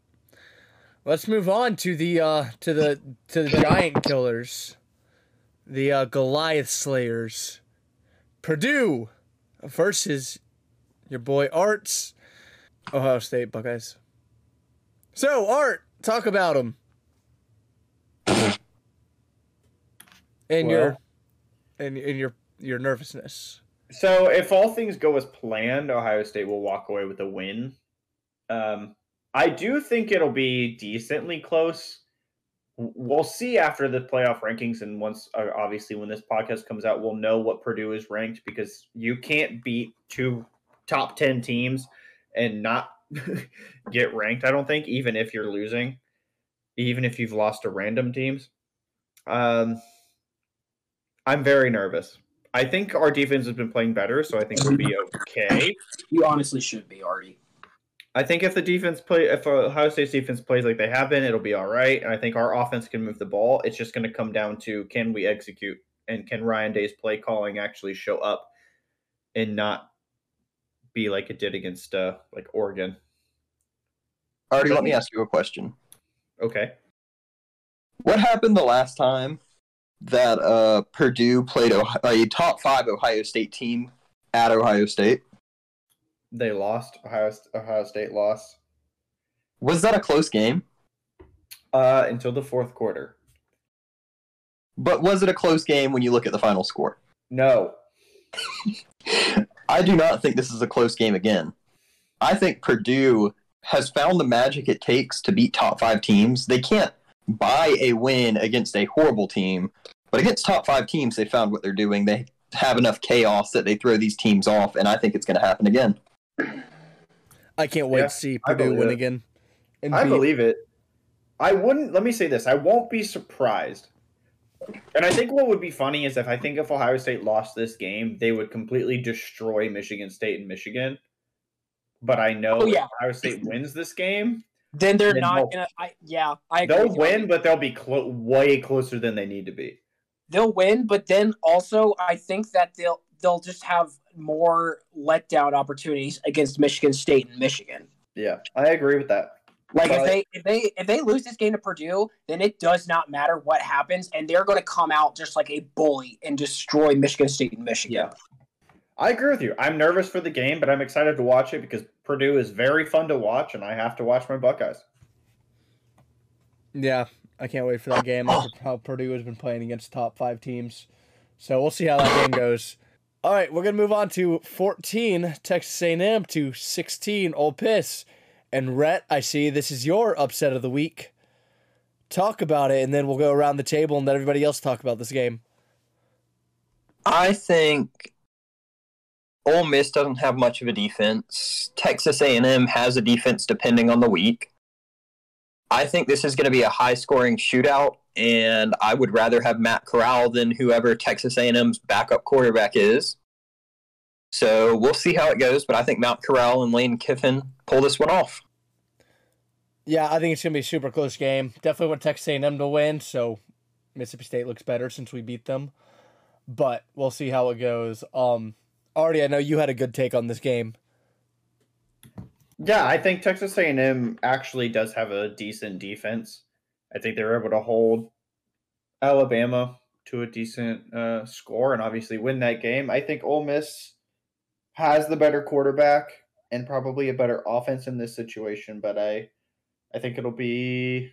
let's move on to the uh to the to the giant killers. The uh, Goliath Slayers. Purdue versus your boy Arts Ohio State Buckeyes. So, Art, talk about them. And your Well- and, and your your nervousness. So if all things go as planned, Ohio State will walk away with a win. Um, I do think it'll be decently close. We'll see after the playoff rankings, and once uh, obviously when this podcast comes out, we'll know what Purdue is ranked because you can't beat two top ten teams and not get ranked. I don't think, even if you're losing, even if you've lost to random teams. Um, I'm very nervous. I think our defense has been playing better, so I think we'll be okay. You honestly should be Artie. I think if the defense play, if Ohio State's defense plays like they have been, it'll be all right. And I think our offense can move the ball. It's just going to come down to can we execute and can Ryan Day's play calling actually show up and not be like it did against uh like Oregon. Artie, let me ask you a question. Okay. What happened the last time that uh, Purdue played Ohio, a top five Ohio State team at Ohio State? They lost. Ohio Ohio State lost Was that a close game? uh until the fourth quarter. But was it a close game when you look at the final score? No. I do not think this is a close game again. I think Purdue has found the magic it takes to beat top five teams. They can't buy a win against a horrible team, but against top five teams, they found what they're doing. They have enough chaos that they throw these teams off, and I think it's going to happen again. I can't wait Yeah, to see Purdue win it. again. And I beat- believe it. I wouldn't. Let me say this: I won't be surprised. And I think what would be funny is if I think if Ohio State lost this game, they would completely destroy Michigan State and Michigan. But I know Oh, yeah. if Ohio State wins this game, Then they're Then not gonna. I, yeah, I agree. they'll with you. win, but they'll be clo- way closer than they need to be. They'll win, but then also I think that they'll they'll just have more letdown opportunities against Michigan State and Michigan. Yeah, I agree with that. Like if they if they if they lose this game to Purdue, then it does not matter what happens, and they're going to come out just like a bully and destroy Michigan State and Michigan. Yeah. I agree with you. I'm nervous for the game, but I'm excited to watch it because Purdue is very fun to watch, and I have to watch my Buckeyes. Yeah, I can't wait for that game. Oh. How Purdue has been playing against top five teams, so we'll see how that game goes. All right, we're gonna move on to 14 Texas A&M to 16 Ole Piss, and Rhett. I see this is your upset of the week. Talk about it, and then we'll go around the table and let everybody else talk about this game. I think Ole Miss doesn't have much of a defense. Texas A&M has a defense depending on the week. I think this is going to be a high-scoring shootout, and I would rather have Matt Corral than whoever Texas A&M's backup quarterback is. So we'll see how it goes, but I think Matt Corral and Lane Kiffin pull this one off. Yeah, I think it's gonna be a super close game. Definitely want Texas A&M to win, so Mississippi State looks better since we beat them. But we'll see how it goes. Um, Artie, I know you had a good take on this game. Yeah, I think Texas A&M actually does have a decent defense. I think they were able to hold Alabama to a decent uh, score and obviously win that game. I think Ole Miss has the better quarterback and probably a better offense in this situation, but I I think it'll be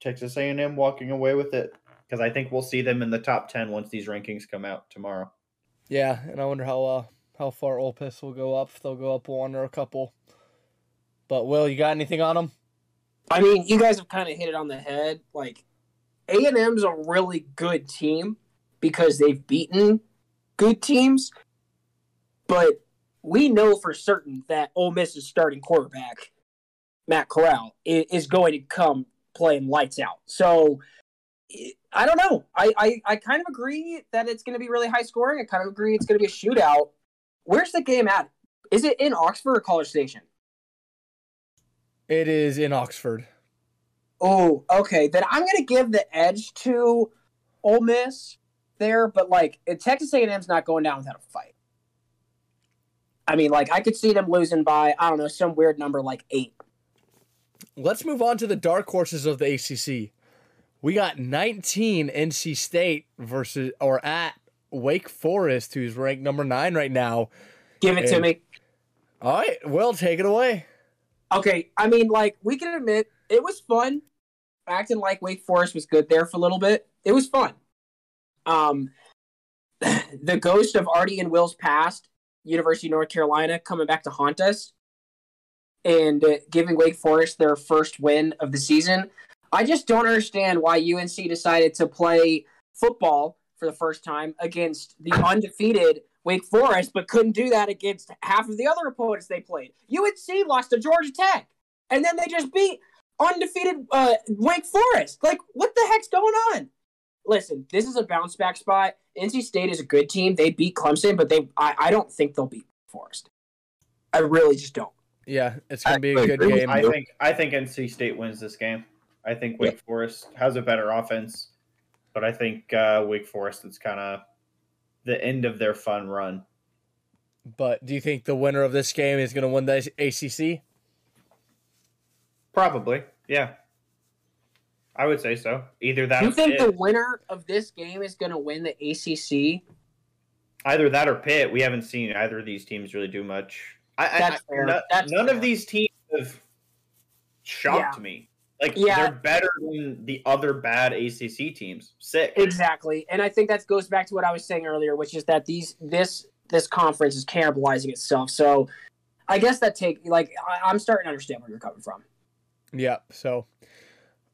Texas A&M walking away with it because I think we'll see them in the top 10 once these rankings come out tomorrow. Yeah, and I wonder how uh, how far Ole Miss will go up. If they'll go up one or a couple. But Will, you got anything on them? I mean, you guys have kind of hit it on the head. Like A and M's a really good team because they've beaten good teams, but we know for certain that Ole Miss's starting quarterback, Matt Corral, is going to come playing lights out. So i- don't know. I, I, I kind of agree that it's going to be really high scoring. I kind of agree it's going to be a shootout. Where's the game at? Is it in Oxford or College Station? It is in Oxford. Oh, okay. Then I'm gonna give the edge to Ole Miss there, but like Texas A&M's not going down without a fight. I mean, like I could see them losing by I don't know some weird number like eight. Let's move on to the dark horses of the ACC. We got 19 NC State versus or at Wake Forest, who's ranked number nine right now. Give it to me. All right, Will, take it away. Okay, I mean, like we can admit it was fun. Acting like Wake Forest was good there for a little bit. It was fun. Um, the ghost of Artie and Will's past, University of North Carolina, coming back to haunt us, and uh, giving Wake Forest their first win of the season. I just don't understand why UNC decided to play football for the first time against the undefeated Wake Forest, but couldn't do that against half of the other opponents they played. UNC lost to Georgia Tech, and then they just beat undefeated uh, Wake Forest. Like, what the heck's going on? Listen, this is a bounce back spot. NC State is a good team. They beat Clemson, but they I, I don't think they'll beat Forest. I really just don't. Yeah, it's gonna be a I good game. I think I think NC State wins this game. I think Wake Forest has a better offense, but I think uh, Wake Forest is kind of the end of their fun run. But do you think the winner of this game is gonna win the ACC? Probably, yeah. I would say so. Either that, you think Pitt. the winner of this game is going to win the ACC? either that or Pitt. We haven't seen either of these teams really do much. I, I- That's I- fair. no- That's none fair. of these teams have shocked me. Like Yeah. they're better than the other bad ACC teams. Sick. Exactly, and I think that goes back to what I was saying earlier, which is that these this this conference is cannibalizing itself. So I guess that take like I, I'm starting to understand where you're coming from. Yeah. So,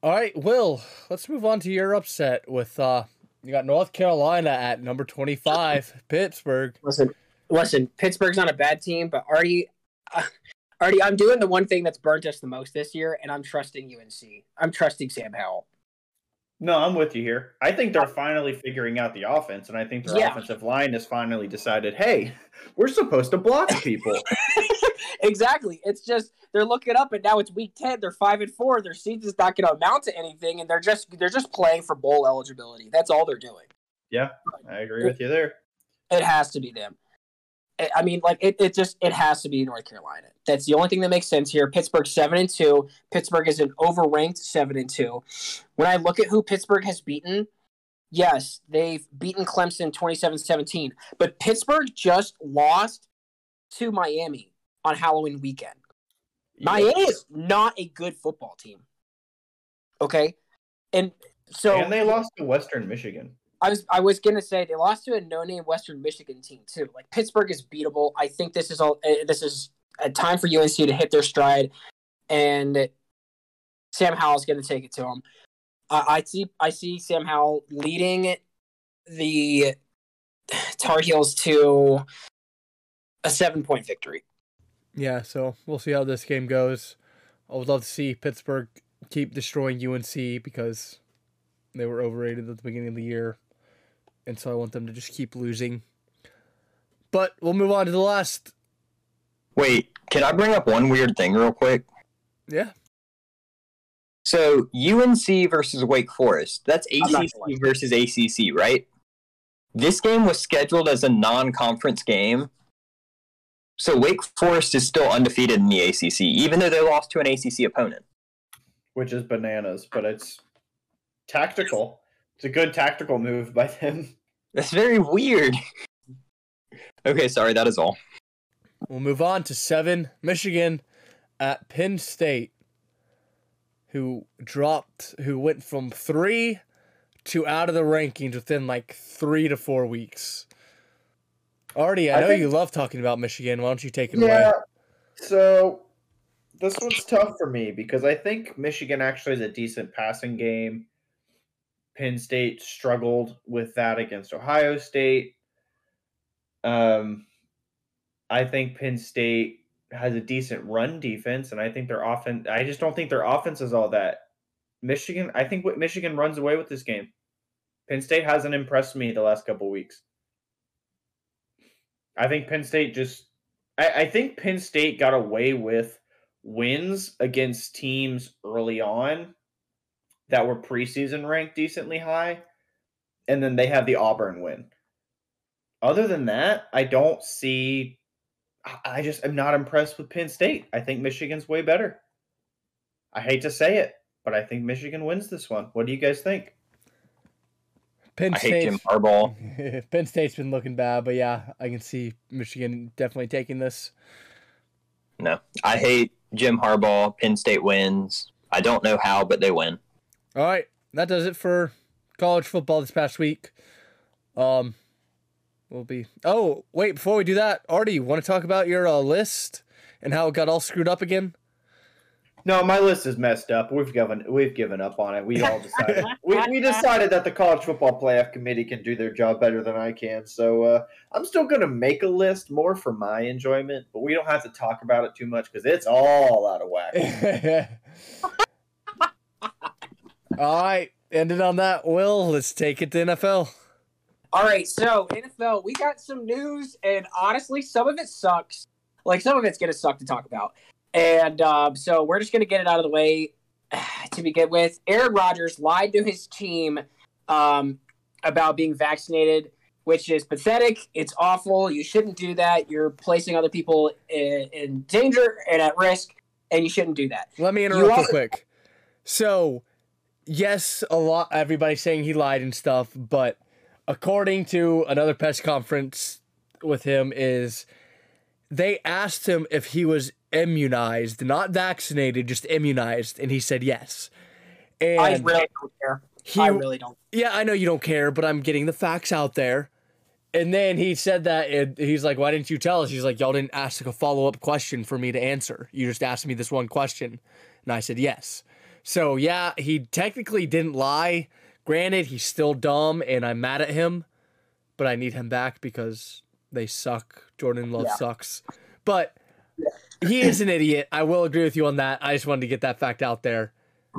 all right, Will. Let's move on to your upset with uh, you got North Carolina at number twenty five, Pittsburgh. Listen, listen. Pittsburgh's not a bad team, but Artie, uh, Artie, I'm doing the one thing that's burnt us the most this year, and I'm trusting UNC. I'm trusting Sam Howell. No, I'm with you here. I think they're uh, finally figuring out the offense, and I think their Yeah. offensive line has finally decided, hey, we're supposed to block people. exactly. It's just they're looking up, and now it's week ten. They're five and four. Their season's not going to amount to anything, and they're just they're just playing for bowl eligibility. That's all they're doing. Yeah, I agree with you there. It has to be them. I- mean, like it, it just it has to be North Carolina. That's the only thing that makes sense here. Pittsburgh seven and two. Pittsburgh is an overranked seven and two. When I look at who Pittsburgh has beaten, yes, they've beaten Clemson 27-17, but Pittsburgh just lost to Miami on Halloween weekend. Miami is not a good football team. Okay, and so and they lost to Western Michigan. I was I was gonna say they lost to a no-name Western Michigan team too. Like Pittsburgh is beatable. I think this is all. uh, This is a time for UNC to hit their stride, and Sam Howell's gonna take it to them. I, I see I see Sam Howell leading the Tar Heels to a seven-point victory. Yeah. So we'll see how this game goes. I would love to see Pittsburgh keep destroying UNC because they were overrated at the beginning of the year, and so I want them to just keep losing. But we'll move on to the last. Wait, can I bring up one weird thing real quick? Yeah. So UNC versus Wake Forest. That's I'm ACC versus ACC, right? This game was scheduled as a non-conference game. So Wake Forest is still undefeated in the ACC, even though they lost to an ACC opponent. which is bananas, but it's tactical. It's a good tactical move by them. That's very weird. okay, sorry, that is all. We'll move on to seven. Michigan at Penn State, who dropped, who went from three to out of the rankings within like three to four weeks. Artie, I I know think- you love talking about Michigan. Why don't you take it away? Yeah. So this one's tough for me because I think Michigan actually has a decent passing game. Penn State struggled with that against Ohio State. Um, I think Penn State has a decent run defense, and I think their offense. I just don't think their offense is all that. Michigan, I think what Michigan runs away with this game. Penn State hasn't impressed me the last couple weeks. I think Penn State just I, I think Penn State got away with wins against teams early on that were preseason ranked decently high, and then they have the Auburn win. Other than that, I don't see. I- I just am not impressed with Penn State. I think Michigan's way better. I hate to say it, but I think Michigan wins this one. What do you guys think? Penn I hate Jim State. Harbaugh. Penn State's been looking bad, but yeah, I can see Michigan definitely taking this. No, I hate Jim Harbaugh. Penn State wins. I don't know how, but they win. All right, that does it for college football this past week. Um, we'll be. Oh, wait! Before we do that, Artie, want to talk about your uh, list and how it got all screwed up again? No, my list is messed up. We've given we've given up on it. We all decided we, we decided that the college football playoff committee can do their job better than I can. So uh, I'm still gonna make a list more for my enjoyment, but we don't have to talk about it too much because it's all out of whack. all right, ended on that. Will, let's take it to NFL. All right, so NFL, we got some news, and honestly, some of it sucks. Like some of it's gonna suck to talk about, and um, so we're just gonna get it out of the way to begin with. Aaron Rodgers lied to his team um, about being vaccinated, which is pathetic. It's awful. You shouldn't do that. You're placing other people in, in danger and at risk, and you shouldn't do that. Let me interrupt real quick. So, yes, a lot. Everybody's saying he lied and stuff, but according to another press conference with him, is they asked him if he was immunized, not vaccinated, just immunized, and he said yes. And I really don't care. he, I really don't. yeah, I know you don't care, but I'm getting the facts out there. And then he said that and he's like, "Why didn't you tell us?" He's like, "Y'all didn't ask a follow up question for me to answer. You just asked me this one question." And I said, "Yes." So yeah, he technically didn't lie. Granted, he's still dumb, and I'm mad at him, but I need him back because they suck. Jordan Love Yeah. sucks, but he is an idiot. I will agree with you on that. I just wanted to get that fact out there.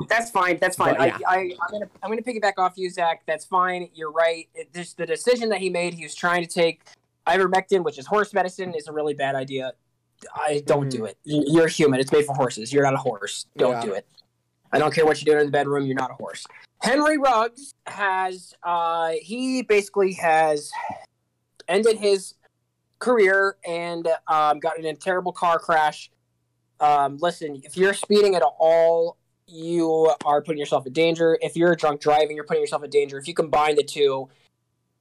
That's fine. That's fine. But, yeah. I, I, I'm gonna I'm gonna piggyback off you, Zach. That's fine. You're right. It, just the decision that he made. He was trying to take ivermectin, which is horse medicine, is a really bad idea. I don't do mm-hmm. it. You- You're human. It's made for horses. You're not a horse. Don't Yeah. do it. I don't care what you're doing in the bedroom. You're not a horse. Henry Ruggs has uh, he basically has ended his career and um, got in a terrible car crash. Um, listen, if you're speeding at all, you are putting yourself in danger. If you're drunk driving, you're putting yourself in danger. If you combine the two,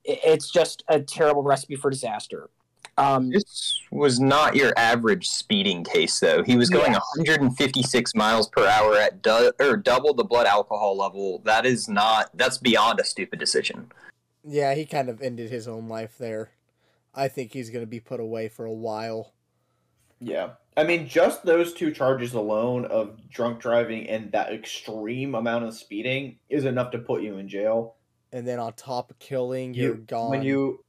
it's just a terrible recipe for disaster. Um, This was not your average speeding case, though. He was going Yeah. 156 miles per hour at du- or double the blood alcohol level. That is not. That's beyond a stupid decision. Yeah, he kind of ended his own life there. I think he's going to be put away for a while. Yeah. I mean, just those two charges alone of drunk driving and that extreme amount of speeding is enough to put you in jail. And then on top of killing, You- you're gone. When you,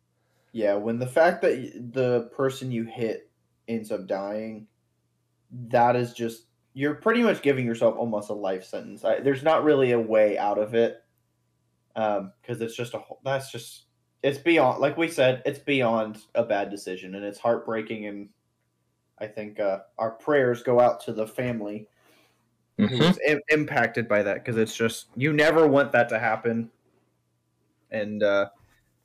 yeah, when the fact that the person you hit ends up dying, that is just you're pretty much giving yourself almost a life sentence. I, there's not really a way out of it, because it's just a whole- that's just it's beyond like we said it's beyond a bad decision and it's heartbreaking and I think uh, our prayers go out to the family who Mhm. was Im- impacted by that because it's just you never want that to happen, and uh,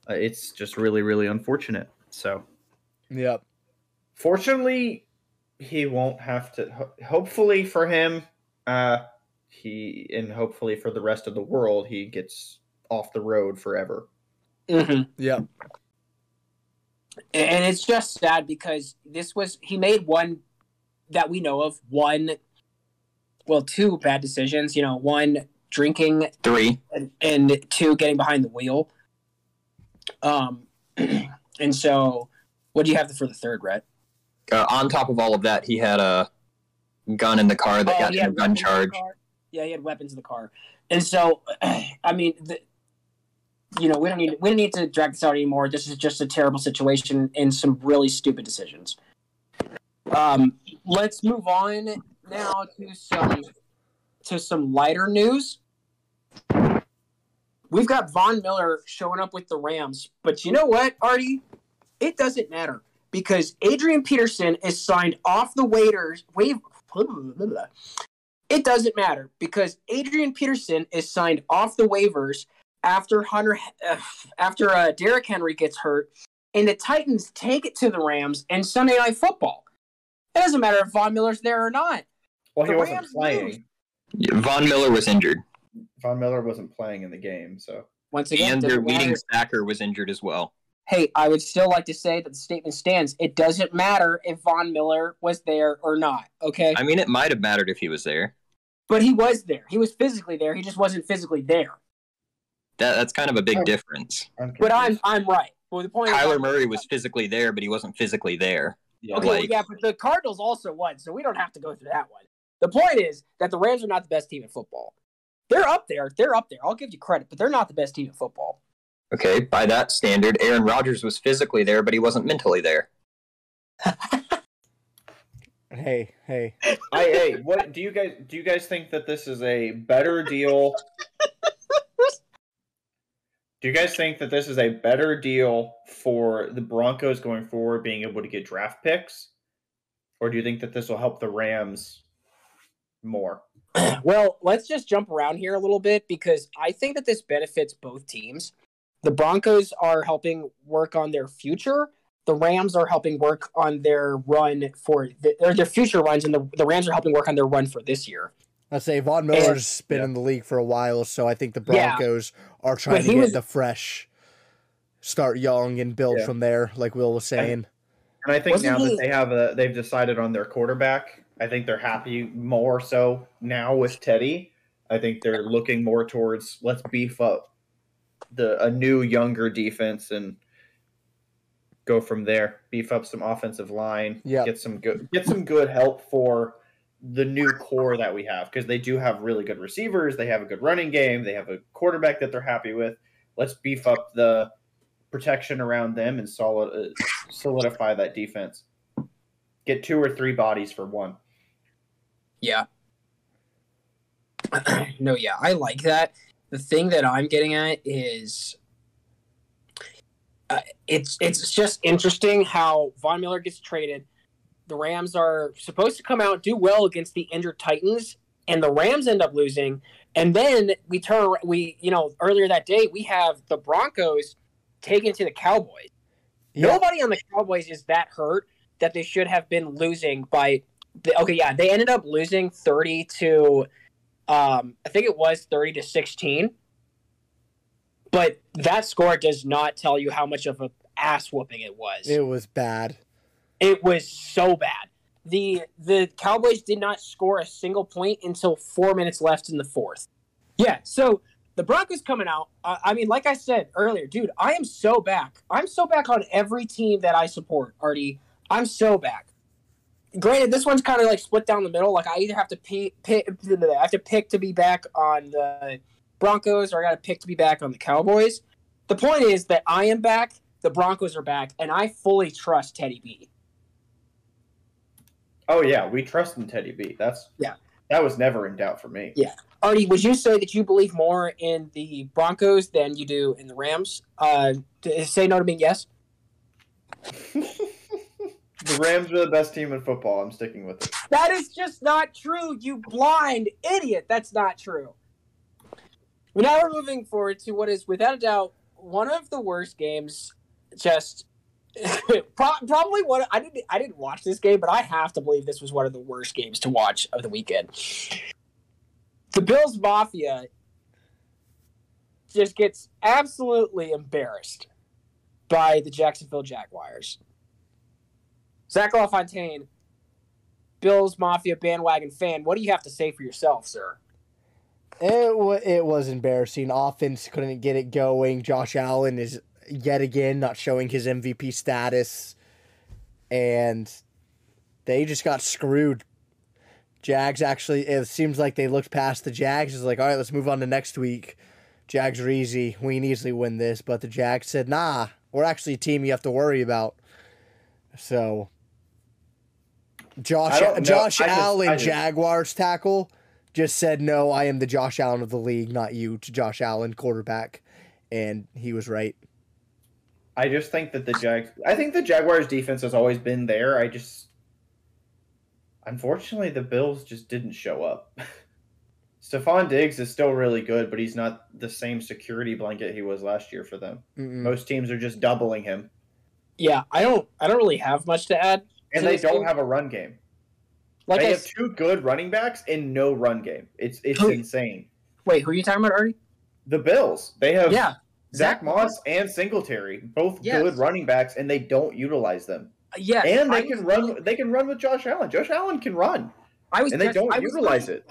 uh, it's just really really unfortunate. So Yep. fortunately, he won't have to. ho- Hopefully for him, uh, he and hopefully for the rest of the world, he gets off the road forever. mhm. Yep. and it's just sad because this was he made one that we know of one well two bad decisions you know one drinking Three. and, and two getting behind the wheel um and so what do you have for the third Rhett? Uh, on top of all of that, he had a gun in the car that Oh, got him a gun weapons in the charge. yeah he had weapons in the car. And so i mean the, you know we don't need we don't need to drag this out anymore. This is just a terrible situation and some really stupid decisions. Um let's move on now to some to some lighter news we've got von miller showing up with the rams but you know what artie it doesn't matter because adrian peterson is signed off the waiters wave it doesn't matter because Adrian Peterson is signed off the waivers after Hunter uh, after uh, Derrick Henry gets hurt, and the Titans take it to the Rams and Sunday Night Football. It doesn't matter if Von Miller's there or not. Well, he wasn't playing. lose. Von Miller was injured, Von Miller wasn't playing in the game, so Once again, and their doesn't leading matter. stacker was injured as well. hey, I would still like to say that the statement stands. It doesn't matter if Von Miller was there or not. Okay, I mean, it might have mattered if he was there. but he was there. He was physically there. He just wasn't physically there. That that's kind of a big Oh. difference. I'm But I'm. I'm right. Well, the point is, Kyler Murray was physically there, but he wasn't physically there. Yeah. Okay, well, yeah, but the Cardinals also won, so we don't have to go through that one. The point is that the Rams are not the best team in football. They're up there. They're up there. I'll give you credit, but they're not the best team in football. Okay, by that standard, Aaron Rodgers was physically there, but he wasn't mentally there. Hey, hey. I hey, what do you guys do? You guys think that this is a better deal? do you guys think that this is a better deal for the Broncos going forward, being able to get draft picks, or do you think that this will help the Rams more? Well, let's just jump around here a little bit because I think that this benefits both teams. The Broncos are helping work on their future. The Rams are helping work on their run for the, or their future runs, and the, the Rams are helping work on their run for this year. I'd say Von Miller's been Yeah. in the league for a while, so I think the Yeah. Broncos are trying to get was- the fresh, start young and build Yeah. from there, like Will was saying. And I think Wasn't now he- that they have a, they've decided on their quarterback. I think they're happy more so now with Teddy. I think they're looking more towards let's beef up the a new younger defense and go from there. Beef up some offensive line. Yep. Get some good get some good help for the new core that we have because they do have really good receivers. They have a good running game. They have a quarterback that they're happy with. Let's beef up the protection around them and solid uh, solidify that defense. Get two or three bodies for one. Yeah. no, yeah, I like that. The thing that I'm getting at is uh, it's it's just interesting how Von Miller gets traded. The Rams are supposed to come out do well against the injured Titans, and the Rams end up losing. And then we turn we you know earlier that day we have the Broncos taken to the Cowboys. Yeah. Nobody on the Cowboys is that hurt that they should have been losing by. The, okay, yeah, they ended up losing thirty to, um, I think it was thirty to sixteen. But that score does not tell you how much of a ass whooping it was. It was bad. It was so bad. The the Cowboys did not score a single point until four minutes left in the fourth. Yeah, so the Broncos coming out. Uh, I mean, like I said earlier, dude, I am so back. I'm so back on every team that I support, Artie. I'm so back. Granted, this one's kind of like split down the middle. Like I either have to pick, pick, I have to pick to be back on the Broncos, or I got to pick to be back on the Cowboys. The point is that I am back. The Broncos are back, and I fully trust Teddy B. Oh yeah, we trust in Teddy B. That's Yeah. That was never in doubt for me. Yeah. Artie, would you say that you believe more in the Broncos than you do in the Rams? Uh, say no to me, yes. The Rams are the best team in football. I'm sticking with it. That is just not true, you blind idiot. That's not true. Well, now we're moving forward to what is, without a doubt, one of the worst games. Just probably one. I didn't. I didn't watch this game, but I have to believe this was one of the worst games to watch of the weekend. The Bills Mafia just gets absolutely embarrassed by the Jacksonville Jaguars. Zach LaFontaine, Bills Mafia bandwagon fan, what do you have to say for yourself, sir? It wa it was embarrassing. Offense couldn't get it going. Josh Allen is yet again not showing his MVP status, and they just got screwed. Jags actually, it seems like they looked past the Jags. It's like, all right, let's move on to next week. Jags are easy. We can easily win this. But the Jags said, nah, we're actually a team you have to worry about. So, Josh I know. Josh just- Allen, just- Jaguars tackle, just said, no, I am the Josh Allen of the league, not you, to Josh Allen, quarterback. And he was right. I just think that the Jag I think the Jaguars defense has always been there. I just unfortunately the Bills just didn't show up. Stefon Diggs is still really good, but he's not the same security blanket he was last year for them. Mm-mm. Most teams are just doubling him. Yeah, I don't. I don't really have much to add. And they don't have a run game. Like, they I, have s- two good running backs and no run game. It's it's Who- insane. wait, who are you talking about, Artie? The Bills, they have Yeah, Zach Moss and Singletary, both Yes. good running backs, and they don't utilize them. Uh, yes, and I they can was- run. They can run with Josh Allen. Josh Allen can run. I was and they don't I utilize it.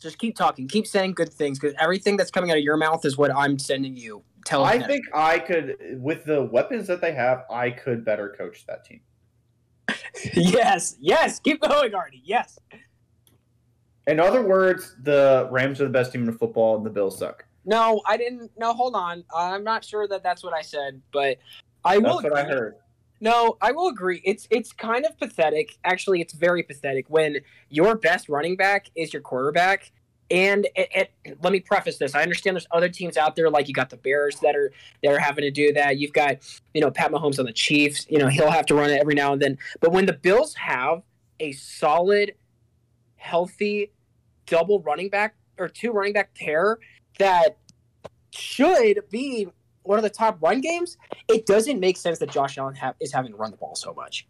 Just keep talking, keep saying good things, because everything that's coming out of your mouth is what I'm sending you. Tell I think I could, with the weapons that they have, I could better coach that team. Yes, yes, keep going, Artie. Yes. In other words, the Rams are the best team in football, and the Bills suck. No, I didn't. No, hold on. I'm not sure that that's what I said, but I will. That's what I agree. heard. No, I will agree. It's it's kind of pathetic. Actually, it's very pathetic when your best running back is your quarterback. And it, it, let me preface this: I understand there's other teams out there, like you got the Bears that are that are having to do that. You've got you know Pat Mahomes on the Chiefs. You know he'll have to run it every now and then. But when the Bills have a solid, healthy, double running back or two running back pair that should be one of the top run games, it doesn't make sense that Josh Allen ha- is having to run the ball so much.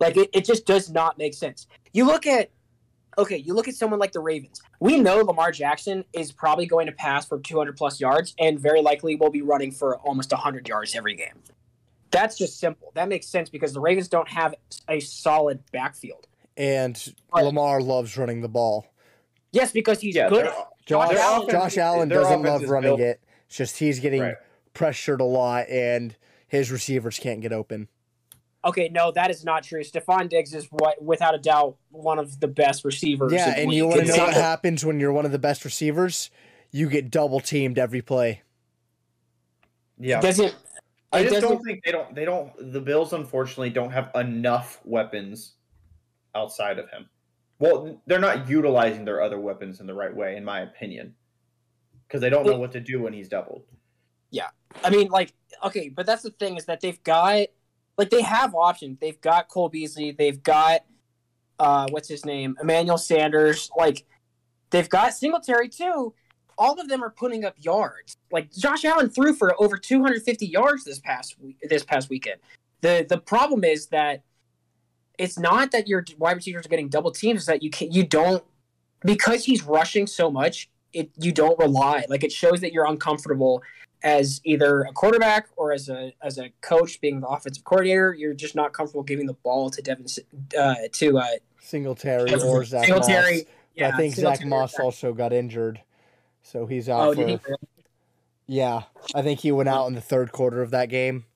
Like it, it just does not make sense. You look at okay, you look at someone like the Ravens. We know Lamar Jackson is probably going to pass for 200 plus yards and very likely will be running for almost 100 yards every game. That's just simple. That makes sense because the Ravens don't have a solid backfield. And Right. Lamar loves running the ball. Yes, because he's Yeah, good. their- Josh, Their Josh, Allen doesn't love running built- it. It's just he's getting Right. pressured a lot, and his receivers can't get open. Okay, no, that is not true. Stefon Diggs is what, without a doubt, one of the best receivers. Yeah, and you want to know what happens when you're one of the best receivers? You get double teamed every play. Yeah. Doesn't I just doesn't- don't think they don't they don't the Bills unfortunately don't have enough weapons outside of him. Well, they're not utilizing their other weapons in the right way, in my opinion. Because they don't know what to do when he's doubled. Yeah, I mean, like, okay, but that's the thing is that they've got, like, they have options. They've got Cole Beasley. They've got, uh, what's his name, Emmanuel Sanders. Like, they've got Singletary too. All of them are putting up yards. Like Josh Allen threw for over 250 yards this past week, this past weekend. the The problem is that it's not that your wide receivers are getting double teams. It's that you can you don't because he's rushing so much. It you don't rely like it shows that you're uncomfortable as either a quarterback or as a as a coach being the offensive coordinator, you're just not comfortable giving the ball to Devin uh, to uh, Singletary or Zach Singletary. Moss. Yeah, I think Zach Moss Zach- also got injured, so he's out Oh, for. he? Yeah, I think he went out in the third quarter of that game.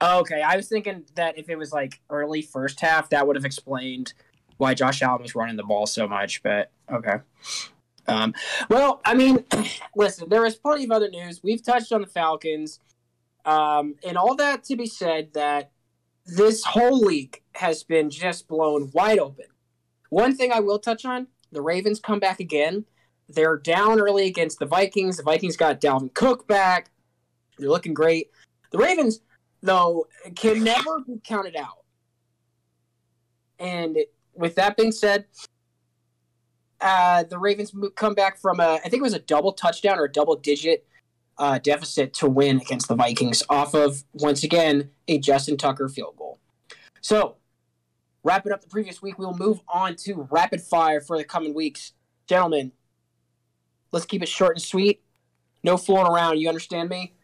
Oh, okay, I was thinking that if it was like early first half, that would have explained why Josh Allen was running the ball so much. But okay. Um, well, I mean, listen, there is plenty of other news. We've touched on the Falcons, um, and all that to be said that this whole league has been just blown wide open. One thing I will touch on: the Ravens come back again. They're down early against the Vikings. The Vikings got Dalvin Cook back. They're looking great. The Ravens, though, can never be counted out. And with that being said, uh, the Ravens come back from a, I think it was a double touchdown or a double digit uh, deficit to win against the Vikings off of, once again, a Justin Tucker field goal. So, wrapping up the previous week, we'll move on to rapid fire for the coming weeks. Gentlemen, let's keep it short and sweet. No fooling around. You understand me?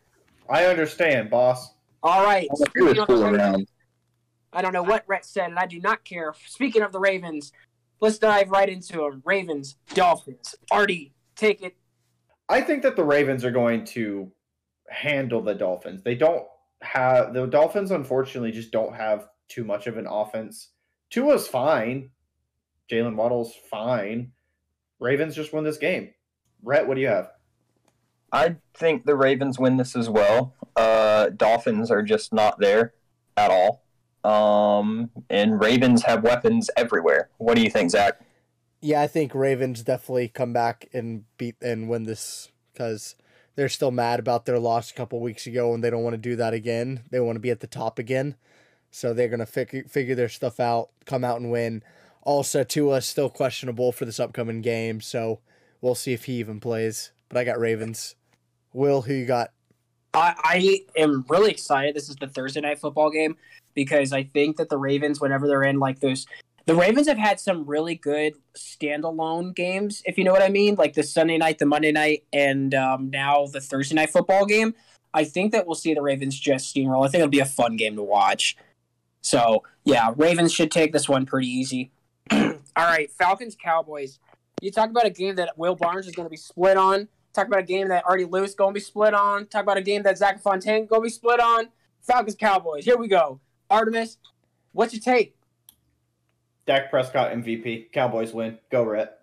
I understand, boss. All right. All I do Speaking is of the fool Ravens- around. I don't know what Rhett said, and I do not care. Speaking of the Ravens, let's dive right into them. Ravens, Dolphins. Artie, take it. I think that the Ravens are going to handle the Dolphins. They don't have the Dolphins unfortunately just don't have too much of an offense. Tua's fine. Jalen Waddle's fine. Ravens just win this game. Rhett, what do you have? I think the Ravens win this as well. Uh, Dolphins are just not there at all. Um, and Ravens have weapons everywhere. What do you think, Zach? Yeah, I think Ravens definitely come back and beat and win this because they're still mad about their loss a couple weeks ago and they don't want to do that again. They want to be at the top again. So they're going to figure figure their stuff out, come out and win. Also, Tua is still questionable for this upcoming game, so we'll see if he even plays. But I got Ravens. Will, who you got? I, I am really excited. This is the Thursday night football game because I think that the Ravens, whenever they're in like those, the Ravens have had some really good standalone games, if you know what I mean, like the Sunday night, the Monday night, and um, now the Thursday night football game. I think that we'll see the Ravens just steamroll. I think it'll be a fun game to watch. So yeah, Ravens should take this one pretty easy. All right, Falcons Cowboys. You talk about a game that Will Barnes is going to be split on. Talk about a game that Artie Lewis going to be split on. Talk about a game that Zach Fontaine going to be split on. Falcons Cowboys. Here we go. Artemis, what's your take? Dak Prescott MVP. Cowboys win. Go Rhett.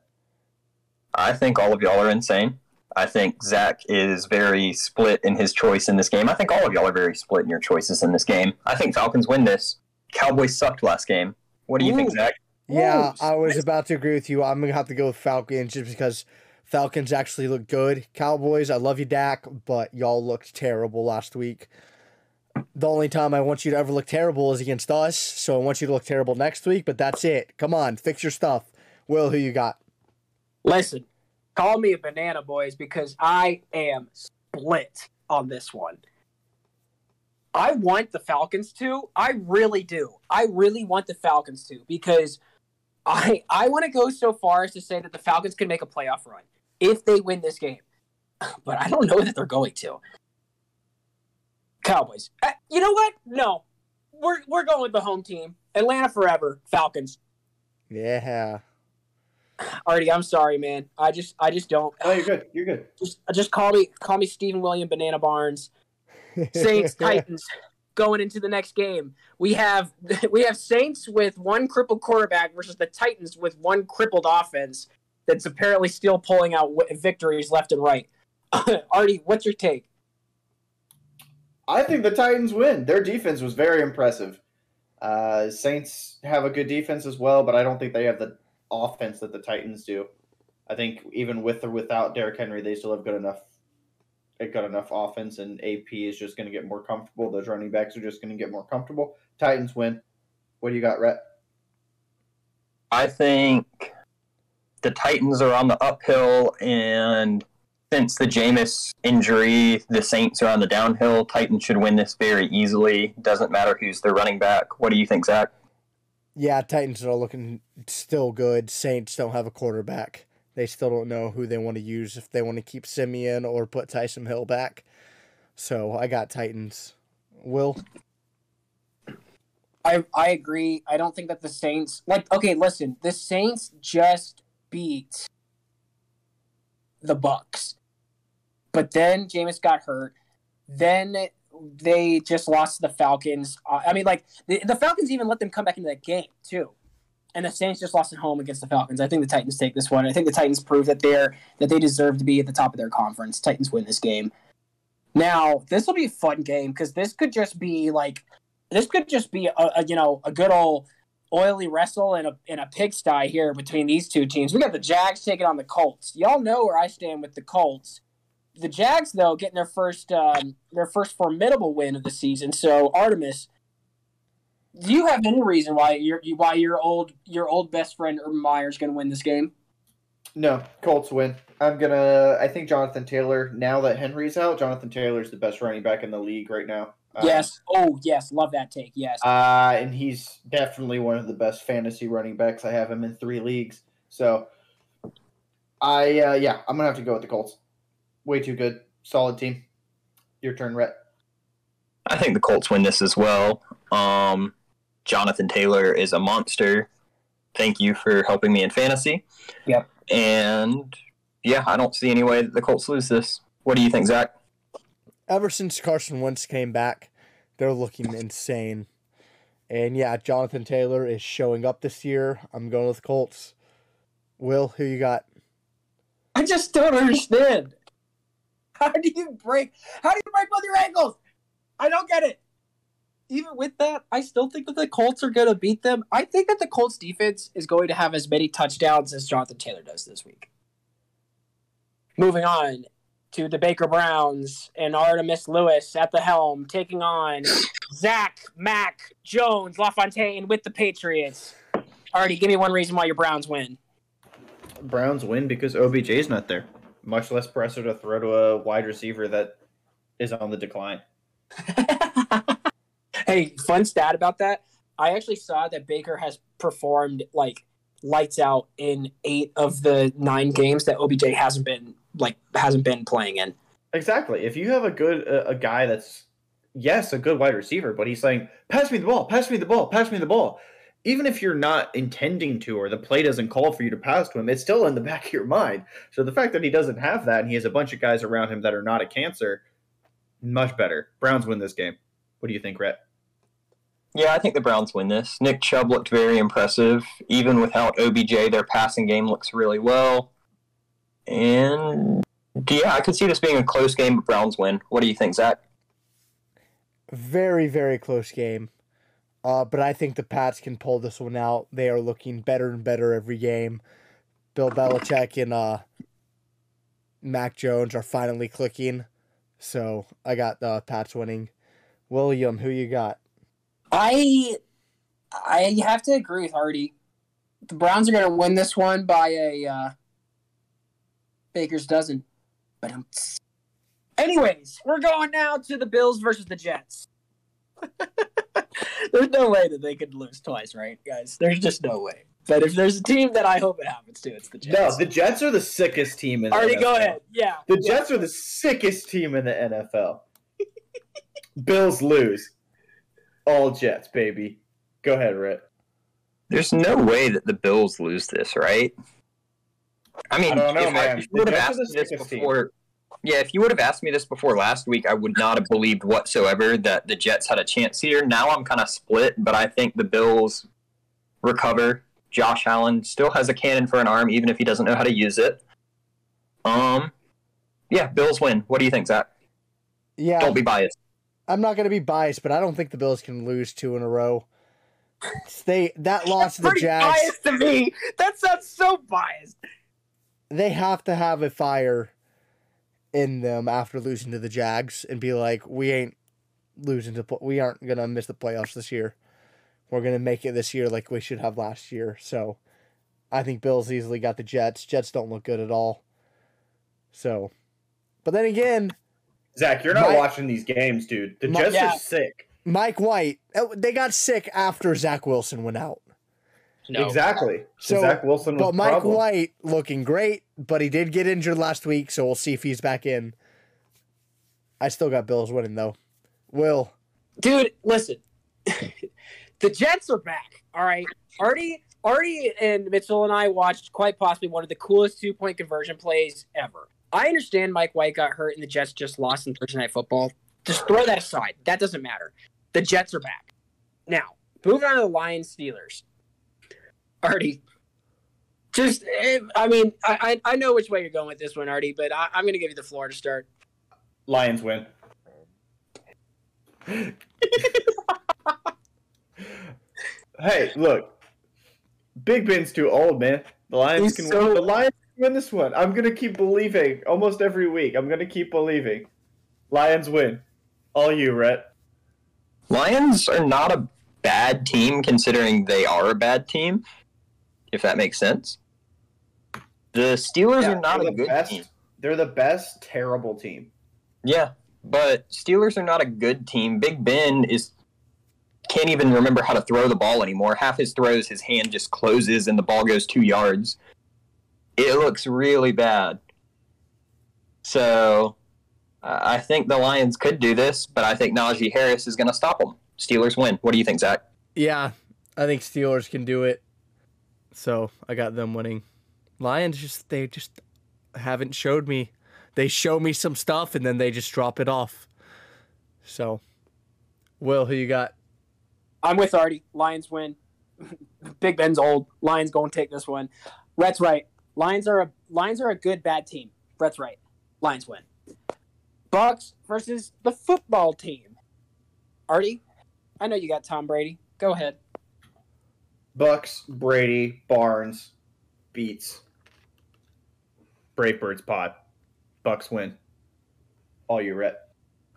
I think all of y'all are insane. I think Zach is very split in his choice in this game. I think all of y'all are very split in your choices in this game. I think Falcons win this. Cowboys sucked last game. What do you think, Ooh. Zach? Yeah, Ooh, I was about to agree with you. I'm gonna have to go with Falcons just because Falcons actually look good. Cowboys, I love you, Dak, but y'all looked terrible last week. The only time I want you to ever look terrible is against us, so I want you to look terrible next week. But that's it. Come on, fix your stuff. Will, who you got? Listen, call me a banana, boys, because I am split on this one. I want the Falcons to. I really do. I really want the Falcons to because I I want to go so far as to say that the Falcons can make a playoff run if they win this game. But I don't know that they're going to. Cowboys. Uh, you know what? No. We're we're going with the home team. Atlanta forever. Falcons. Yeah. Artie, I'm sorry, man. I just I just don't. Oh, you're good. You're good. just just call me call me Stephen William Banana Barnes. Saints Titans. going into the next game. We have we have Saints with one crippled quarterback versus the Titans with one crippled offense that's apparently still pulling out victories left and right. Artie, what's your take? I think the Titans win. Their defense was very impressive. Uh, Saints have a good defense as well, but I don't think they have the offense that the Titans do. I think even with or without Derrick Henry, they still have good enough, good enough offense, and AP is just going to get more comfortable. Those running backs are just going to get more comfortable. Titans win. What do you got, Rhett? I think the Titans are on the uphill, and since the Jameis injury, the Saints are on the downhill. Titans should win this very easily. Doesn't matter who's their running back. What do you think, Zach? Yeah, Titans are looking still good. Saints don't have a quarterback. They still don't know who they want to use if they want to keep Siemian or put Taysom Hill back. So I got Titans. Will I I agree. I don't think that the Saints like okay, listen, the Saints just beat the Bucks. But then Jameis got hurt. Then they just lost to the Falcons. Uh, I mean, like the, the Falcons even let them come back into that game too. And the Saints just lost at home against the Falcons. I think the Titans take this one. I think the Titans prove that they're that they deserve to be at the top of their conference. Titans win this game. Now, this will be a fun game because this could just be like this could just be a, a you know a good old oily wrestle in a in a pigsty here between these two teams. We got the Jags taking on the Colts. Y'all know where I stand with the Colts. The Jags, though, getting their first um, their first formidable win of the season. So Artemis, do you have any reason why your why your old your old best friend Urban Meyer is going to win this game? No, Colts win. I'm gonna. I think Jonathan Taylor. Now that Henry's out, Jonathan Taylor's the best running back in the league right now. Um, yes. Oh, yes. Love that take. Yes. Uh, and he's definitely one of the best fantasy running backs. I have him in three leagues. So, I uh, yeah, I'm gonna have to go with the Colts. Way too good, solid team. Your turn, Rhett. I think the Colts win this as well. Um, Jonathan Taylor is a monster. Thank you for helping me in fantasy. Yep. And yeah, I don't see any way that the Colts lose this. What do you think, Zach? ever since Carson Wentz came back, they're looking insane. And yeah, Jonathan Taylor is showing up this year. I'm going with Colts. Will, who you got? I just don't understand. How do you break? How do you break both your ankles? I don't get it. Even with that, I still think that the Colts are going to beat them. I think that the Colts defense is going to have as many touchdowns as Jonathan Taylor does this week. Moving on to the Baker Browns and Artemis Lewis at the helm, taking on Zach, Mac, Jones, LaFontaine with the Patriots. Artie, give me one reason why your Browns win. Browns win because OBJ's not there. Much less pressure to throw to a wide receiver that is on the decline. hey, fun stat about that. I actually saw that Baker has performed like lights out in eight of the nine games that OBJ hasn't been like hasn't been playing in. Exactly. If you have a good a, a guy that's yes a good wide receiver, but he's saying pass me the ball, pass me the ball, pass me the ball. Even if you're not intending to, or the play doesn't call for you to pass to him, it's still in the back of your mind. So the fact that he doesn't have that, and he has a bunch of guys around him that are not a cancer, much better. Browns win this game. What do you think, Rhett? Yeah, I think the Browns win this. Nick Chubb looked very impressive. Even without OBJ, their passing game looks really well. And yeah, I could see this being a close game, but Browns win. What do you think, Zach? Very, very close game. Uh, but I think the Pats can pull this one out. They are looking better and better every game. Bill Belichick and uh, Mac Jones are finally clicking. So I got the Pats winning. William, who you got? I I have to agree with Artie. The Browns are going to win this one by a uh, Baker's dozen. But anyways, we're going now to the Bills versus the Jets. there's no way that they could lose twice, right, guys? There's just no way. But if there's a team that I hope it happens to, it's the Jets. No, the Jets are the sickest team in the Already, NFL. go ahead. Yeah. The yeah. Jets are the sickest team in the NFL. Bills lose. All Jets, baby. Go ahead, Rhett. There's no way that the Bills lose this, right? I mean, I don't know, if man. if you The would have Jets are asked the me this sickest team. Yeah, if you would have asked me this before last week, I would not have believed whatsoever that the Jets had a chance here. Now I'm kind of split, but I think the Bills recover. Josh Allen still has a cannon for an arm, even if he doesn't know how to use it. Um, yeah, Bills win. What do you think, Zach? Yeah, Don't be biased. I'm not going to be biased, but I don't think the Bills can lose two in a row. They that loss to the Jags, biased to me. That sounds so biased. they have to have a fire in them after losing to the Jags and be like, we ain't losing to, we aren't gonna miss the playoffs this year. We're gonna make it this year like we should have last year. So, I think Bills easily got the Jets. Jets don't look good at all. So, but then again, Zach, you're not My- watching these games, dude. The Jets yeah. are sick. Mike White, uh, they got sick after Zach Wilson went out. No. Exactly. So, Zach Wilson was But Mike problem. White looking great, but he did get injured last week, so we'll see if he's back in. I still got Bills winning though. Will Dude, listen. the Jets are back. All right. Artie, Artie and Mitchell and I watched quite possibly one of the coolest two point conversion plays ever. I understand Mike White got hurt and the Jets just lost in Thursday Night Football. Just throw that aside. That doesn't matter. The Jets are back. Now, moving on to the Lions Steelers. Artie, just, eh, I mean, I, I I know which way you're going with this one, Artie, but I, I'm going to give you the floor to start. Lions win. hey, look. Big Ben's too old, man. The Lions He's can so- win. The Lions can win this one. I'm gonna keep believing almost every week. I'm gonna keep believing. Lions win. All you, Rhett. Lions are not a bad team considering they are a bad team, if that makes sense. The Steelers Yeah, are not a good best, team. They're the best terrible team. Yeah, but Steelers are not a good team. Big Ben is can't even remember how to throw the ball anymore. Half his throws, his hand just closes and the ball goes two yards. It looks really bad. So uh, I think the Lions could do this, but I think Najee Harris is going to stop them. Steelers win. What do you think, Zach? Yeah, I think Steelers can do it. So I got them winning. Lions just they just haven't showed me. They show me some stuff and then they just drop it off. So, Will, who you got? I'm with Artie. Lions win. Big Ben's old. Lions going to take this one. Rhett's right. Lions are a Lions are a good bad team. Rhett's right. Lions win. Bucks versus the football team. Artie, I know you got Tom Brady. Go ahead. Bucks, Brady, Barnes, beats. Brave Birds pod. Bucks win. All you, Rhett.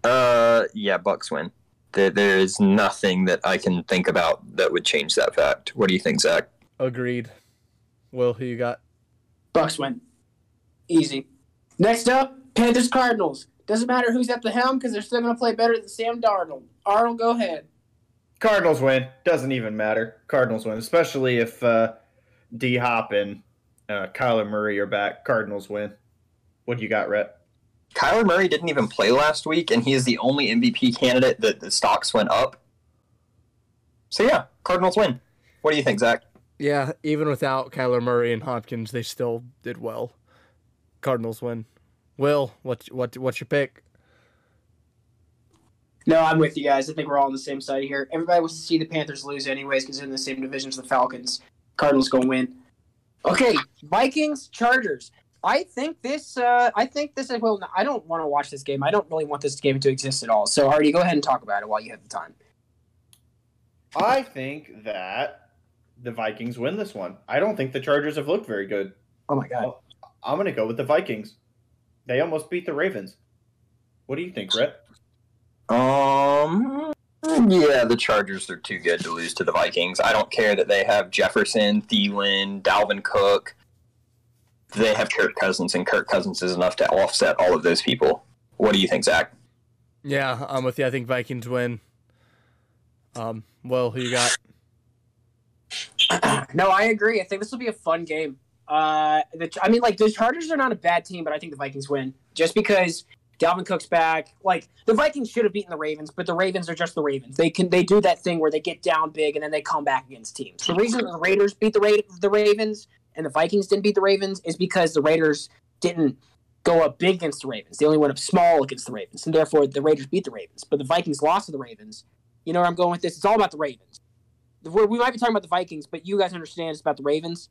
Uh, yeah, Bucks win. There, there is nothing that I can think about that would change that fact. What do you think, Zach? Agreed. Will, who you got? Bucks win. Easy. Next up, Panthers Cardinals. Doesn't matter who's at the helm because they're still going to play better than Sam Darnold. Arnold, go ahead. Cardinals win. Doesn't even matter. Cardinals win, especially if uh, D Hop and uh, Kyler Murray are back. Cardinals win. What do you got, Rhett? Kyler Murray didn't even play last week, and he is the only MVP candidate that the stocks went up. So yeah, Cardinals win. What do you think, Zach? Yeah, even without Kyler Murray and Hopkins, they still did well. Cardinals win. Will, what what what's your pick? No, I'm with you guys. I think we're all on the same side here. Everybody wants to see the Panthers lose anyways because they're in the same division as the Falcons. Cardinals gonna win. Okay, Vikings Chargers. I think this. Uh, I think this. Well, I don't want to watch this game. I don't really want this game to exist at all. So, Artie, go ahead and talk about it while you have the time. I think that the Vikings win this one. I don't think the Chargers have looked very good. Oh my god. I'm going to go with the Vikings. They almost beat the Ravens. What do you think, Rhett? Um, yeah, the Chargers are too good to lose to the Vikings. I don't care that they have Jefferson, Thielen, Dalvin Cook. They have Kirk Cousins, and Kirk Cousins is enough to offset all of those people. What do you think, Zach? Yeah, I'm with you. I think Vikings win. Um, Will, who you got? no, I agree. I think this will be a fun game. Uh, the, I mean, like the Chargers are not a bad team, but I think the Vikings win just because Dalvin Cook's back. Like the Vikings should have beaten the Ravens, but the Ravens are just the Ravens. They can they do that thing where they get down big and then they come back against teams. The reason the Raiders beat the Ra- the Ravens and the Vikings didn't beat the Ravens is because the Raiders didn't go up big against the Ravens. They only went up small against the Ravens, and therefore the Raiders beat the Ravens. But the Vikings lost to the Ravens. You know where I'm going with this? It's all about the Ravens. We might be talking about the Vikings, but you guys understand it's about the Ravens.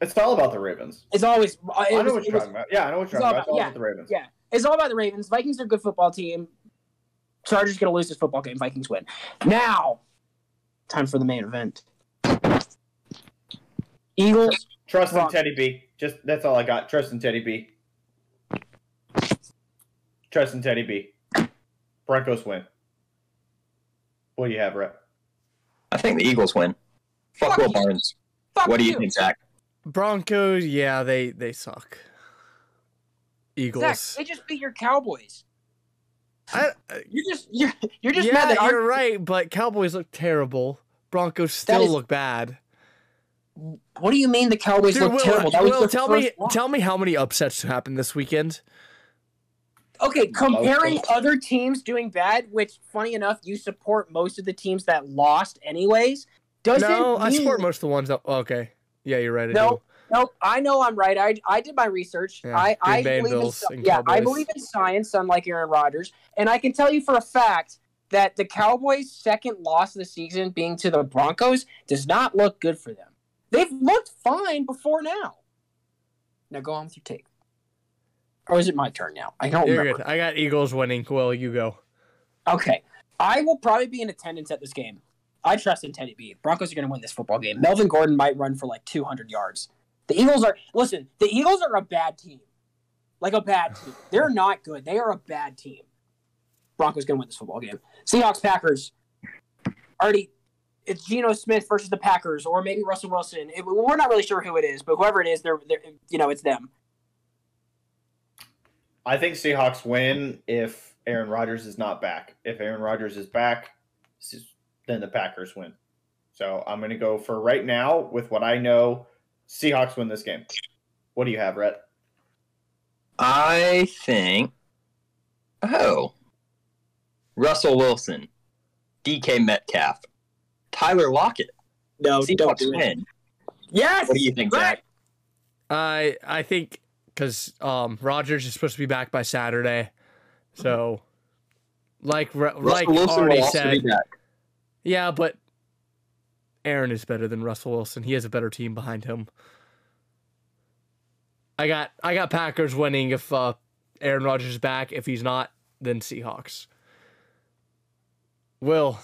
It's all about the Ravens. It's always. uh, I know was, what you're was, talking about. Yeah, I know what you're talking all about. It's all about- about the Ravens. yeah. It's all about the Ravens. Vikings are a good football team. Chargers going to lose this football game. Vikings win. Now, time for the main event. Eagles. Trust in Teddy B. Just that's all I got. Trust in Teddy B. Trust in Teddy B. Broncos win. What do you have, Rhett? I think the Eagles win. Fuck, Fuck Will you. Barnes. Fuck What do you think, Zach? Broncos, yeah, they they suck. Eagles. Zach, they just beat your Cowboys. I, uh, You're just you're you're just yeah, mad that our you're right, but Cowboys look terrible. Broncos still is- look bad. What do you mean the Cowboys Dude, look Will, terrible? That Will, their tell me, loss. tell me how many upsets happened this weekend. Okay, comparing Most other teams doing bad, which funny enough, you support most of the teams that lost anyways. Doesn't no, I mean- support most of the ones that. Okay, yeah, you're right. I No, do. Nope, I know I'm right. I, I did my research. Yeah, I, I Green Bay and believe in, yeah, I believe in science, unlike Aaron Rodgers, and I can tell you for a fact that the Cowboys' second loss of the season, being to the Broncos, does not look good for them. They've looked fine before now. Now go on with your take. Or is it my turn now? I don't You're remember. good. I got Eagles winning. Well, you go? Okay. I will probably be in attendance at this game. I trust in Teddy B. Broncos are going to win this football game. Melvin Gordon might run for like 200 yards. The Eagles are, listen, the Eagles are a bad team. Like a bad team. They're not good. They are a bad team. Broncos going to win this football game. Seahawks, Packers. Already, it's Geno Smith versus the Packers, or maybe Russell Wilson. It- we're not really sure who it is, but whoever it is, they're, they're you know, it's them. I think Seahawks win if Aaron Rodgers is not back. If Aaron Rodgers is back, then the Packers win. So I'm going to go for right now with what I know. Seahawks win this game. What do you have, Rhett? I think. Oh. Russell Wilson, DK Metcalf, Tyler Lockett. No, don't Seahawks do it. win. Yes! What do you think, Right. Zach? I I think because um Rodgers is supposed to be back by Saturday, so like Re- like Wilson already said, yeah, but Aaron is better than Russell Wilson. He has a better team behind him. I got I got Packers winning if uh, Aaron Rodgers is back. If he's not, then Seahawks. Will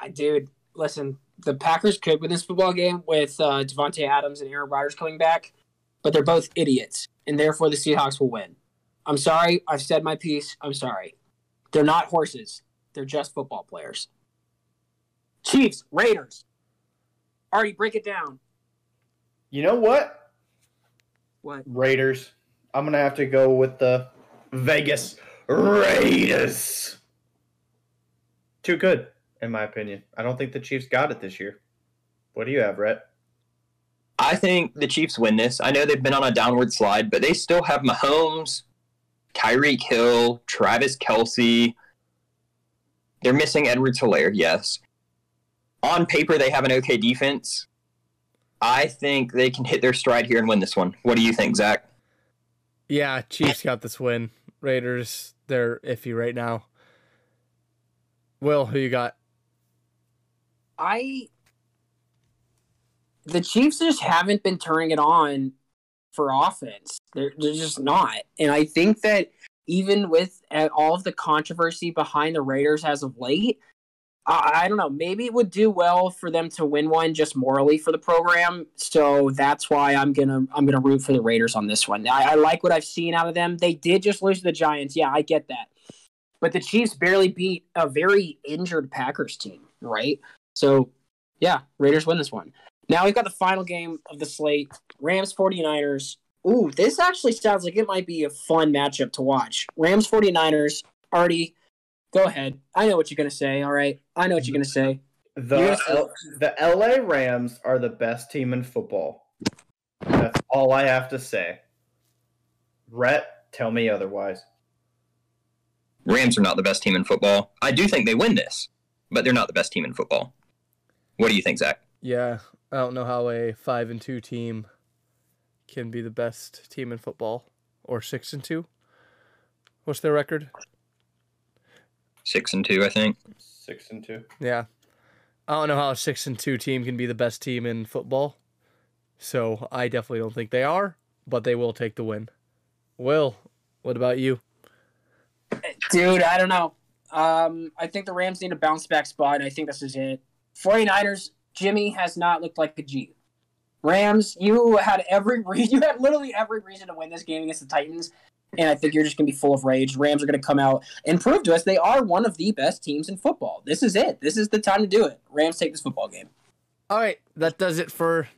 I- dude, listen, the Packers could win this football game with uh, Davante Adams and Aaron Rodgers coming back, but they're both idiots, and therefore the Seahawks will win. I'm sorry, I've said my piece. I'm sorry. They're not horses. They're just football players. Chiefs, Raiders. Already break it down. You know what? What? Raiders. I'm going to have to go with the Vegas Raiders. Too good, in my opinion. I don't think the Chiefs got it this year. What do you have, Rhett? I think the Chiefs win this. I know they've been on a downward slide, but they still have Mahomes, Tyreek Hill, Travis Kelce. They're missing Edward Helaire, yes. On paper, they have an okay defense. I think they can hit their stride here and win this one. What do you think, Zach? yeah, Chiefs got this win. Raiders they're iffy right now. Will who you got? I the Chiefs just haven't been turning it on for offense. They're they're just not, and I think that even with uh, all of the controversy behind the Raiders as of late, I, I don't know. Maybe it would do well for them to win one just morally for the program. So that's why I'm gonna I'm gonna root for the Raiders on this one. I, I like what I've seen out of them. They did just lose to the Giants. Yeah, I get that. But the Chiefs barely beat a very injured Packers team, right? So, yeah, Raiders win this one. Now we've got the final game of the slate Rams 49ers. Ooh, this actually sounds like it might be a fun matchup to watch. Rams 49ers. Artie, go ahead. I know what you're going to say, all right? I know what you're going to say. The Yes. L- the LA Rams are the best team in football. That's all I have to say. Rhett, tell me otherwise. Rams are not the best team in football. I do think they win this, but they're not the best team in football. What do you think, Zach? Yeah, I don't know how a five and two team can be the best team in football, or six and two. What's their record? Six and two, I think. Six and two. Yeah, I don't know how a six and two team can be the best team in football. So I definitely don't think they are, but they will take the win. Will, what about you? Dude, I don't know. Um, I think the Rams need a bounce back spot, and I think this is it. 49ers, Jimmy has not looked like a G. Rams, you had every re- you had literally every reason to win this game against the Titans, and I think you're just gonna be full of rage. Rams are gonna come out and prove to us they are one of the best teams in football. This is it. This is the time to do it. Rams take this football game. All right, that does it for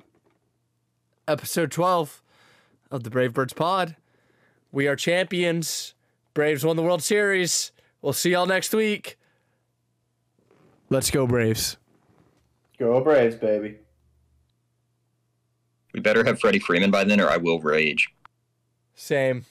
episode 12 of the Brave Birds Pod. We are champions. Braves won the World Series. We'll see y'all next week. Let's go, Braves. Go Braves, baby. We better have Freddie Freeman by then, or I will rage. Same.